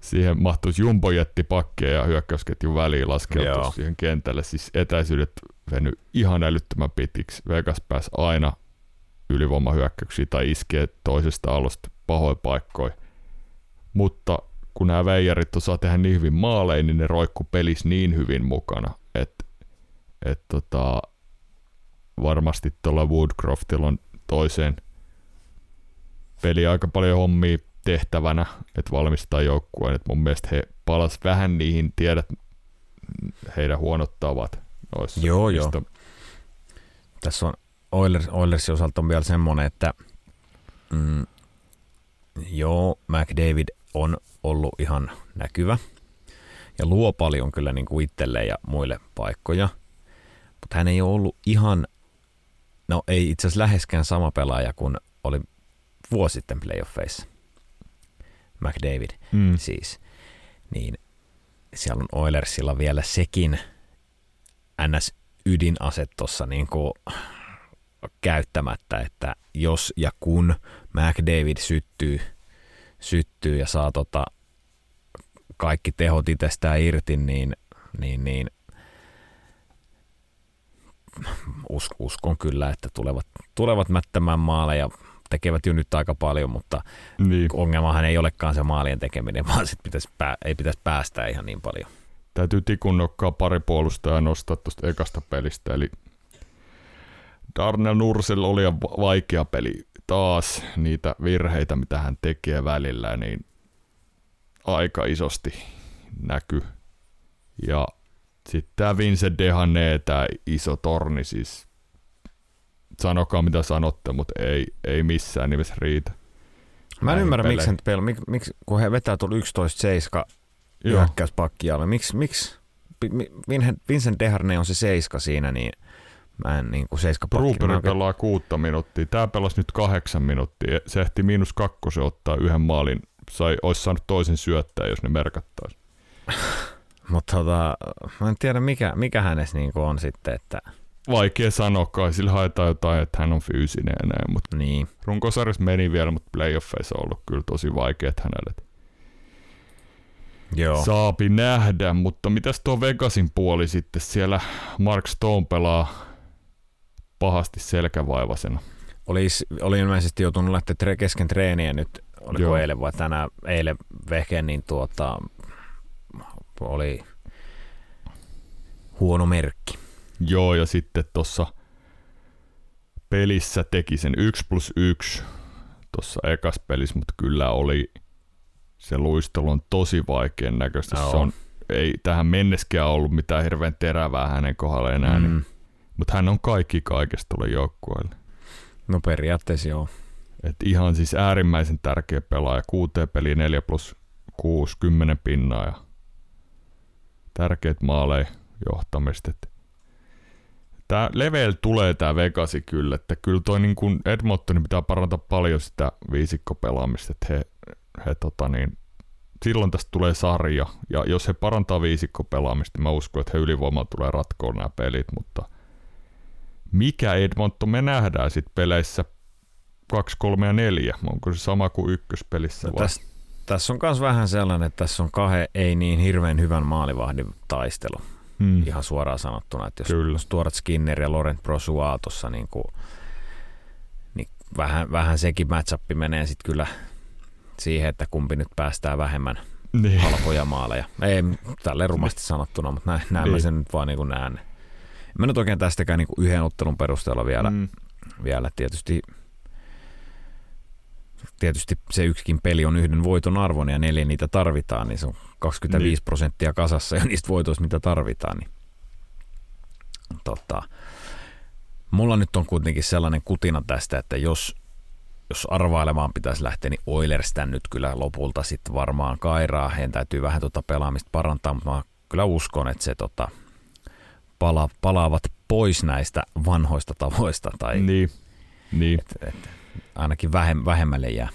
siihen mahtuisi jumbojetti pakkeja ja hyökkäysketjun väliin laskeutua Joo. siihen kentälle. Siis etäisyydet veny ihan älyttömän pitiksi. Vegas pääsi aina ylivoimahyökkäyksiä tai iskee toisesta alusta pahoin paikkoja. Mutta kun nämä veijarit osaa tehdä niin hyvin maaleja, niin ne roikku pelis niin hyvin mukana, että et tota, varmasti tuolla Woodcroftilla on toiseen peli aika paljon hommia tehtävänä, että valmistaa joukkueen. Et mun mielestä he palas vähän niihin, tiedät heidän huonot tavat. Noissa, Joo, joo. mistä- Tässä on Oilers, Oilersin osalta on vielä semmoinen, että mm, joo, McDavid on ollut ihan näkyvä ja luo paljon kyllä niin kuin itselleen ja muille paikkoja, mutta hän ei ole ollut ihan, no ei itse asiassa läheskään sama pelaaja kuin oli vuosi sitten playoffeissa. McDavid Mm. siis, niin siellä on Oilersilla vielä sekin NS-ydinase tuossa niin kuin käyttämättä, että jos ja kun McDavid syttyy, syttyy ja saa tota kaikki tehot itsestään irti, niin, niin, niin us, uskon kyllä, että tulevat, tulevat mättämään maaleja, tekevät jo nyt aika paljon, mutta Niin. ongelmahan ei olekaan se maalien tekeminen, vaan sit pitäisi pää, ei pitäisi päästä ihan niin paljon. Täytyy tikun nokkaa pari puolustajaa nostaa tuosta ekasta pelistä, eli Darnell Nursel oli vaikea peli taas, niitä virheitä, mitä hän tekee välillä, niin aika isosti näky. Ja sitten tämä Vincent Dehané, tämä iso torni, siis sanokaa mitä sanotte, mutta ei, ei missään nimessä riitä. Mä en ymmärrä, miksi, peleihin. hän pel, mik, miksi, kun he vetää tuolla 11-7 Joo. hyökkäyspakkialle, miksi, miksi Vincent Deharne on se seiska siinä, niin mä en niin kuin. Bruberi pelaa kuutta minuuttia. Tää pelasi nyt kahdeksan minuuttia. Se ehti miinus kakkosen ottaa yhden maalin. Sai, olisi saanut toisen syöttää, jos ne merkattaisi. Mutta tota, mä en tiedä, mikä, mikä hänessä niin kuin on sitten, että Vaikea sanoa kai, sillä haetaan jotain, että hän on fyysinen ja näin, mutta niin. runkosarjassa meni vielä, mutta playoffeissa on ollut kyllä tosi vaikeat hänelle. Joo. Saapi nähdä, mutta mitäs tuo Vegasin puoli sitten? Siellä Mark Stone pelaa pahasti selkävaivasena. Olisi, oli ilmeisesti joutunut lähteä tre- kesken treeniä nyt, oliko Joo. eilen vai tänään, eilen vehke, niin tuota, oli huono merkki. Joo, ja sitten tuossa pelissä teki sen 1 plus 1 tuossa ekas pelissä, mutta kyllä oli se luistelu on tosi vaikean näköistä. Joo. Se on, ei tähän menneskään ollut mitään hirveän terävää hänen kohdalla enää, mm. niin, Mm. Mutta hän on kaikki kaikesta tuolle joukkueelle. No periaatteessa joo. Et ihan siis äärimmäisen tärkeä pelaaja. Kuuteen peli 4 plus 6, 10 pinnaa ja tärkeät maaleja johtamista. Tää level tulee tää Vegasi kyllä, että kyllä toi niin kuin Edmontonin pitää parantaa paljon sitä viisikkopelaamista, että he, he tota niin, silloin tästä tulee sarja, ja jos he parantaa viisikkopelaamista, mä uskon, että he ylivoimalla tulee ratkoon nämä pelit, mutta mikä Edmonton me nähdään sitten peleissä 2, 3 ja 4? Onko se sama kuin ykköspelissä No, vai? tässä, tässä on myös vähän sellainen, että tässä on kahden ei niin hirveän hyvän maalivahdin taistelu, Hmm. ihan suoraan sanottuna. Että jos, Kyllä. tuorat Skinner ja Laurent Brosua tuossa, niin, kuin, niin vähän, vähän sekin matchup menee sitten kyllä siihen, että kumpi nyt päästää vähemmän Niin. halpoja maaleja. Ei tälle rumasti sanottuna, mutta näin, näin mä Niin. sen nyt vaan niin kuin näen. Mä nyt oikein tästäkään niin yhden ottelun perusteella vielä, mm. Vielä tietysti tietysti se yksikin peli on yhden voiton arvon ja neljä niitä tarvitaan, niin se on 25 Niin. prosenttia kasassa ja niistä voitoista, mitä tarvitaan. Niin, tota, mulla nyt on kuitenkin sellainen kutina tästä, että jos, jos arvailemaan pitäisi lähteä, niin Oilers tän nyt kyllä lopulta sitten varmaan kairaa. Heidän täytyy vähän tota pelaamista parantaa, mutta mä kyllä uskon, että se tota, pala, palaavat pois näistä vanhoista tavoista tai Niin. Niin. Et, et, ainakin vähem, vähemmälle jää.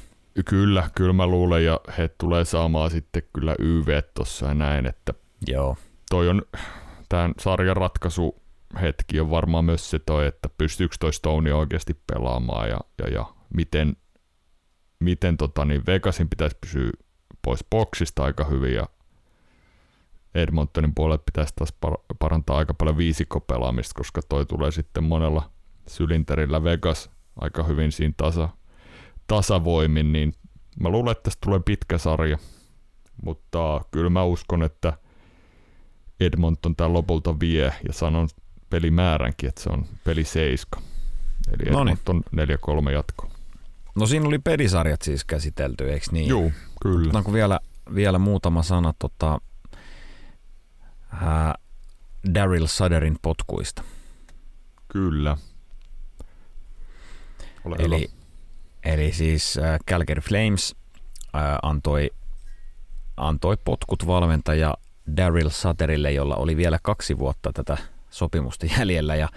Kyllä, kyllä mä luulen, ja he tulee saamaan sitten kyllä YV tuossa ja näin, että Joo. toi on, tämän sarjan ratkaisu hetki on varmaan myös se toi, että pystyykö toi Stone oikeasti pelaamaan ja, ja, ja miten, miten tota, niin Vegasin pitäisi pysyä pois boksista aika hyvin ja Edmontonin puolelle pitäisi taas parantaa aika paljon viisikkopelaamista, koska toi tulee sitten monella sylinterillä Vegas aika hyvin siinä tasa, tasavoimin, niin mä luulen, että tästä tulee pitkä sarja, mutta kyllä mä uskon, että Edmonton tämän lopulta vie ja sanon pelimääränkin, että se on peli 7. Eli Edmonton 4-3 jatko. No siinä oli pelisarjat siis käsitelty, eikö niin? Joo, kyllä. Onko vielä, vielä muutama sana tota, äh, Daryl Suderin potkuista? Kyllä. Ole eli, hyvä. eli siis äh, Calgary Flames äh, antoi, antoi potkut valmentaja Daryl Sutterille, jolla oli vielä kaksi vuotta tätä sopimusta jäljellä ja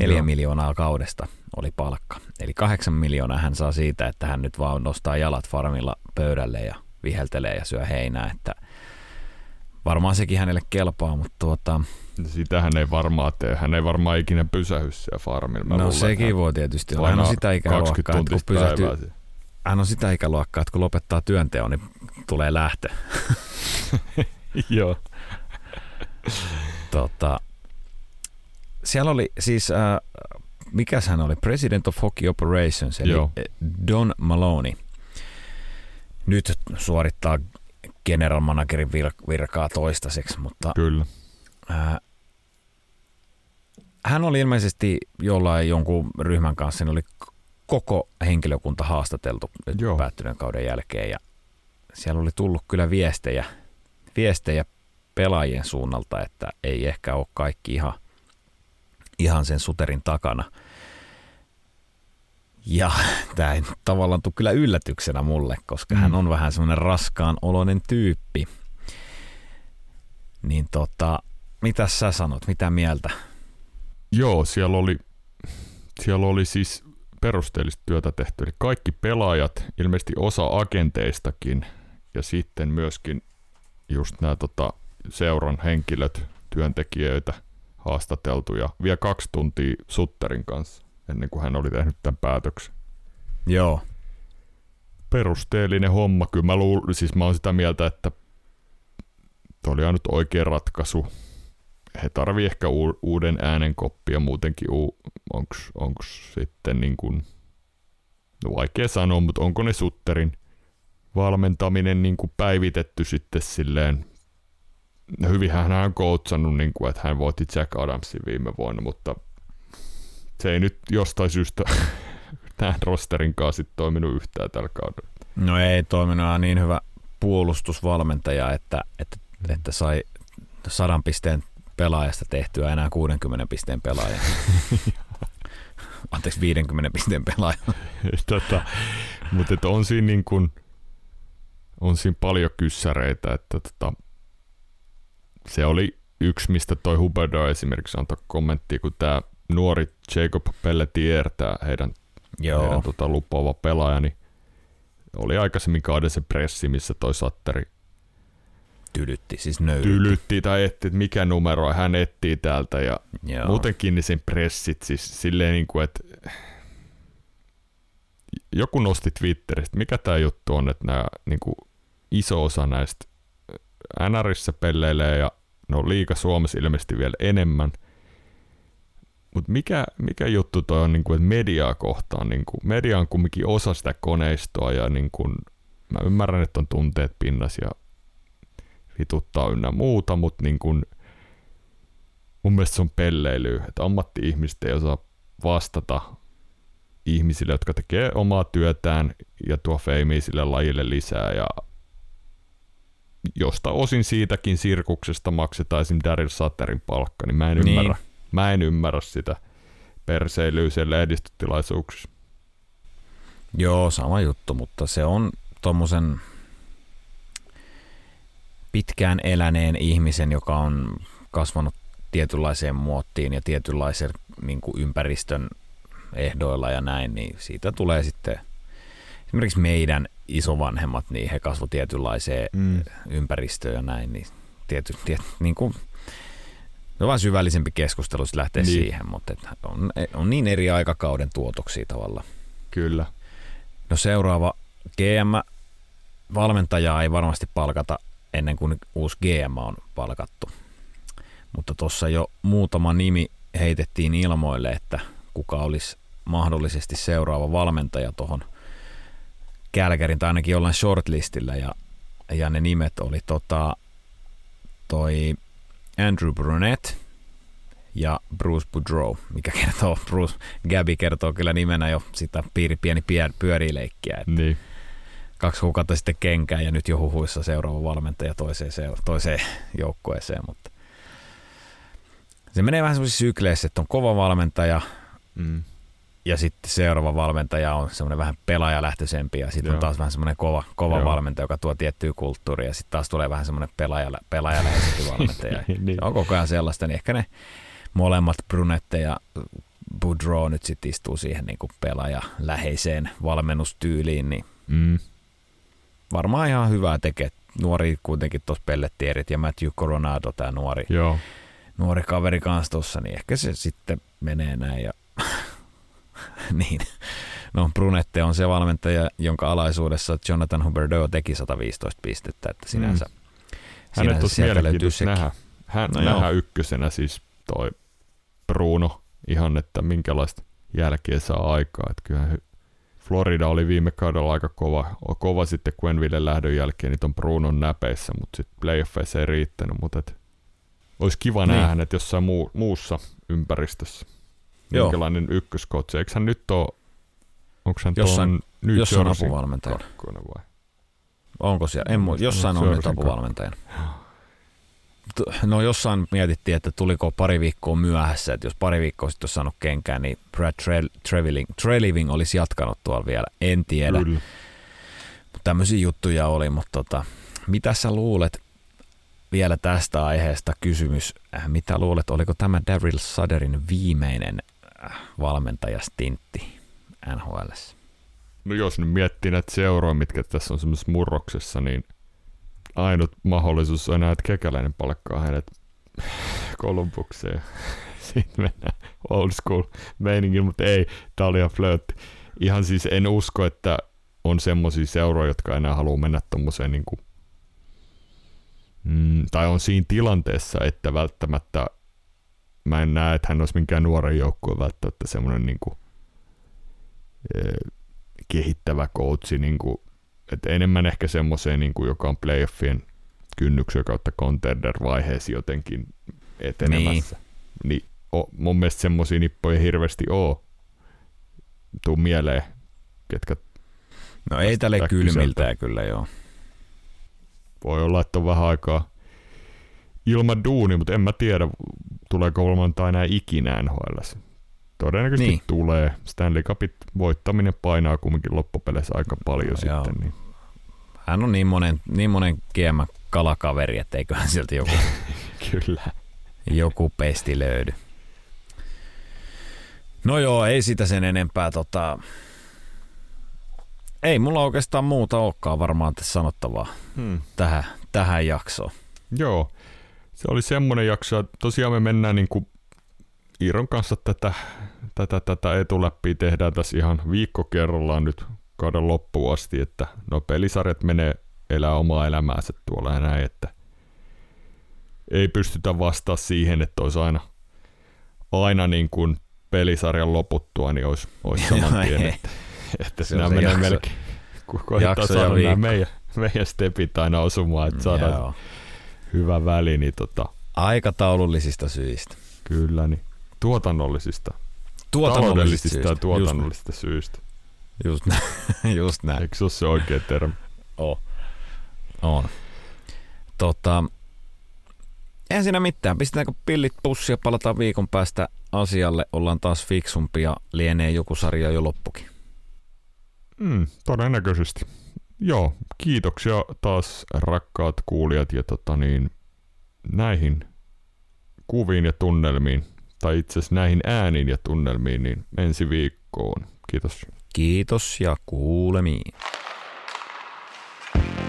neljä Joo. miljoonaa kaudesta oli palkka. Eli kahdeksan miljoonaa hän saa siitä, että hän nyt vaan nostaa jalat farmilla pöydälle ja viheltelee ja syö heinää, että varmaan sekin hänelle kelpaa, mutta tuota... Sitä hän ei varmaan tee. Hän ei varmaan ikinä pysähy siellä farmilla. No luulen, sekin voi tietysti olla. Hän on sitä ikäluokkaa, että kun pysähtyy, hän on sitä ikäluokkaa, että kun lopettaa työnteon, niin tulee lähtö. Joo. tota, siellä oli siis, äh, mikä hän oli, President of Hockey Operations, eli Joo. Don Maloney. Nyt suorittaa general managerin vir- virkaa toistaiseksi, mutta Kyllä. Äh, hän oli ilmeisesti jollain jonkun ryhmän kanssa, niin oli koko henkilökunta haastateltu nyt Joo. päättyneen kauden jälkeen ja siellä oli tullut kyllä viestejä, viestejä pelaajien suunnalta, että ei ehkä ole kaikki ihan, ihan sen suterin takana. Ja tämä ei tavallaan tule kyllä yllätyksenä mulle, koska mm. hän on vähän semmoinen raskaan oloinen tyyppi. Niin tota, mitä sä sanot, mitä mieltä? Joo, siellä oli, siellä oli siis perusteellista työtä tehty. Eli kaikki pelaajat, ilmeisesti osa agenteistakin ja sitten myöskin just nämä tota, seuran henkilöt, työntekijöitä haastateltu ja vielä kaksi tuntia Sutterin kanssa ennen kuin hän oli tehnyt tämän päätöksen. Joo. Perusteellinen homma. Kyllä mä, luul, siis mä oon sitä mieltä, että toi oli ainut oikea ratkaisu. He tarvii ehkä u- uuden äänen koppia muutenkin. U- onks, onks sitten niin kuin, no vaikea sanoa, mutta onko ne Sutterin valmentaminen niin kuin päivitetty sitten silleen hyvin hän on coachannut, niin kuin, että hän voitti Jack Adamsin viime vuonna, mutta se ei nyt jostain syystä tämän rosterin kanssa toiminut yhtään tällä kaudella. No ei toiminut niin hyvä puolustusvalmentaja, että, että, mm. että sai sadan pisteen pelaajasta tehtyä enää 60 pisteen pelaaja. Anteeksi, 50 pisteen pelaaja. tota, mutta on siinä, niin kuin, on siinä paljon kyssäreitä, että tota, se oli yksi, mistä toi Huberdo esimerkiksi antoi kommentti, kun tämä nuori Jacob Pelletier, tämä heidän, Joo. heidän tota, lupaava pelaaja, niin oli aikaisemmin kauden se pressi, missä toi Satteri tylytti, siis nöyrytti. Tylytti tai etti, että mikä numero hän etsii täältä ja Joo. muutenkin niin sen pressit, siis silleen niin kuin, että joku nosti Twitteristä, mikä tämä juttu on, että nämä niin kuin iso osa näistä NRissä pelleilee ja no liika Suomessa ilmeisesti vielä enemmän – mutta mikä, mikä juttu toi on, niin kuin, että mediaa kohtaan, niin kuin, media on kumminkin osa sitä koneistoa ja niin kuin, mä ymmärrän, että on tunteet pinnas ja vituttaa ynnä muuta, mutta niin kuin, mun mielestä se on pelleily, että ammatti-ihmiset ei osaa vastata ihmisille, jotka tekee omaa työtään ja tuo feimiä sille lajille lisää ja josta osin siitäkin sirkuksesta maksetaan esimerkiksi Daryl Sutterin palkka, niin mä en niin. ymmärrä, Mä en ymmärrä sitä perseilyä siellä lehdistötilaisuuksissa. Joo, sama juttu, mutta se on tuommoisen pitkään eläneen ihmisen, joka on kasvanut tietynlaiseen muottiin ja tietynlaisen niin kuin ympäristön ehdoilla ja näin, niin siitä tulee sitten esimerkiksi meidän isovanhemmat, niin he kasvoivat tietynlaiseen mm. ympäristöön ja näin, niin tiety, tiety, niin kuin, se on vaan syvällisempi keskustelu, jos lähtee niin. siihen, mutta et on, on niin eri aikakauden tuotoksia tavalla. Kyllä. No seuraava GM-valmentajaa ei varmasti palkata ennen kuin uusi GM on palkattu. Mutta tuossa jo muutama nimi heitettiin ilmoille, että kuka olisi mahdollisesti seuraava valmentaja tuohon Kälkärin tai ainakin jollain shortlistillä ja, ja ne nimet oli tota, toi Andrew Brunette ja Bruce Boudreau, mikä kertoo, Bruce Gabby kertoo kyllä nimenä jo sitä piiri, pieni pyörileikkiä. Että niin. Kaksi kuukautta sitten kenkään ja nyt jo huhuissa seuraava valmentaja toiseen, toiseen joukkueeseen, mutta se menee vähän semmoisissa sykleissä, että on kova valmentaja mm. Ja sitten seuraava valmentaja on semmoinen vähän pelaajalähtöisempi ja sitten on taas vähän semmoinen kova, kova valmentaja, joka tuo tiettyä kulttuuria ja sitten taas tulee vähän semmoinen pelaaja, pelaajalähtöisempi valmentaja. niin. Se on koko ajan sellaista, niin ehkä ne molemmat Brunette ja Boudreau nyt sitten istuu siihen niin kuin pelaaja läheiseen valmennustyyliin, niin mm. varmaan ihan hyvää tekee. Nuori kuitenkin tuossa pellettierit ja Matthew Coronado, tämä nuori, Joo. nuori kaveri kanssa tuossa, niin ehkä se sitten menee näin. Ja niin. No Brunette on se valmentaja, jonka alaisuudessa Jonathan Huberdeau teki 115 pistettä, että sinänsä, mm. Hänet sinänsä sieltä löytyy nähdä. Hän no nähdä ykkösenä siis toi Bruno ihan, että minkälaista jälkeä saa aikaa. Että kyllähän Florida oli viime kaudella aika kova, kova sitten Quenville lähdön jälkeen, niin on Brunon näpeissä, mutta sitten playoffeissa ei riittänyt, mutta et, olisi kiva niin. nähdä, että jossain muu, muussa ympäristössä. Joo. Minkälainen ykköskotsi. Eikö hän nyt ole, onko hän jossain, New jossain apuvalmentaja. vai? Onko siellä? En muista. Jossain on nyt apuvalmentajana no jossain mietittiin, että tuliko pari viikkoa myöhässä, että jos pari viikkoa sitten olisi saanut kenkään, niin Brad Treliving, Treliving olisi jatkanut tuolla vielä, en tiedä. Kyllä. Tämmöisiä juttuja oli, mutta tota, mitä sä luulet vielä tästä aiheesta kysymys, äh, mitä luulet, oliko tämä Daryl Suderin viimeinen valmentajastintti NHL? No jos nyt miettii näitä seuroja, mitkä tässä on semmoisessa murroksessa, niin – ainut mahdollisuus on että Kekäläinen palkkaa hänet Kolumbukseen. Sitten mennään old school meiningin, mutta ei, tää oli ihan. Ihan siis en usko, että on semmoisia seuroja, jotka enää haluaa mennä tommoseen niin kuin, mm, tai on siinä tilanteessa, että välttämättä mä en näe, että hän olisi minkään nuoren joukkueen välttämättä semmoinen niin kuin, eh, kehittävä coachi, niin kuin et enemmän ehkä semmoiseen, niin kuin, joka on playoffien kynnyksen kautta contender-vaiheessa jotenkin etenemässä. Niin. niin o, mun mielestä semmoisia nippoja hirveästi oo. Tuu mieleen, ketkä... No ei tälle kylmiltään kyllä joo. Voi olla, että on vähän aikaa ilman duuni, mutta en mä tiedä, tuleeko tai enää ikinä NHL. Todennäköisesti niin. tulee. Stanley Cupit voittaminen painaa kumminkin loppupeleissä aika paljon no, sitten. Niin. Hän on niin monen, niin monen kiemä kalakaveri, että eiköhän sieltä joku, Kyllä. joku pesti löydy. No joo, ei sitä sen enempää. Tota... Ei mulla oikeastaan muuta olekaan varmaan tässä sanottavaa hmm. tähän, tähän jaksoon. Joo, se oli semmoinen jakso. Tosiaan me mennään niin kuin Iiron kanssa tätä, tätä, tätä etuläppiä tehdään tässä ihan viikko kerrallaan nyt kauden loppuun asti, että no pelisarjat menee elää omaa elämäänsä tuolla ja näin, että ei pystytä vastaa siihen, että olisi aina, aina niin kuin pelisarjan loputtua, niin olisi, olisi saman tien, että, että se nämä menee jakso, melkein, kun koittaa saada nämä meidän, meidän stepit aina osumaan, että saadaan Joo. Hyvä väli, niin tota, Aikataulullisista syistä. Kyllä, niin tuotannollisista, tuotannollisista syistä. ja tuotannollisista Just syistä. Just näin. Just näin. Eikö se ole se oikea termi? Oh. On. Tota, eihän siinä mitään. Pistetäänkö pillit pussia, palataan viikon päästä asialle. Ollaan taas fiksumpia. Lienee joku sarja jo loppukin. Mm, todennäköisesti joo, kiitoksia taas rakkaat kuulijat ja tota niin, näihin kuviin ja tunnelmiin, tai itse asiassa näihin ääniin ja tunnelmiin, niin ensi viikkoon. Kiitos. Kiitos ja kuulemiin. thank you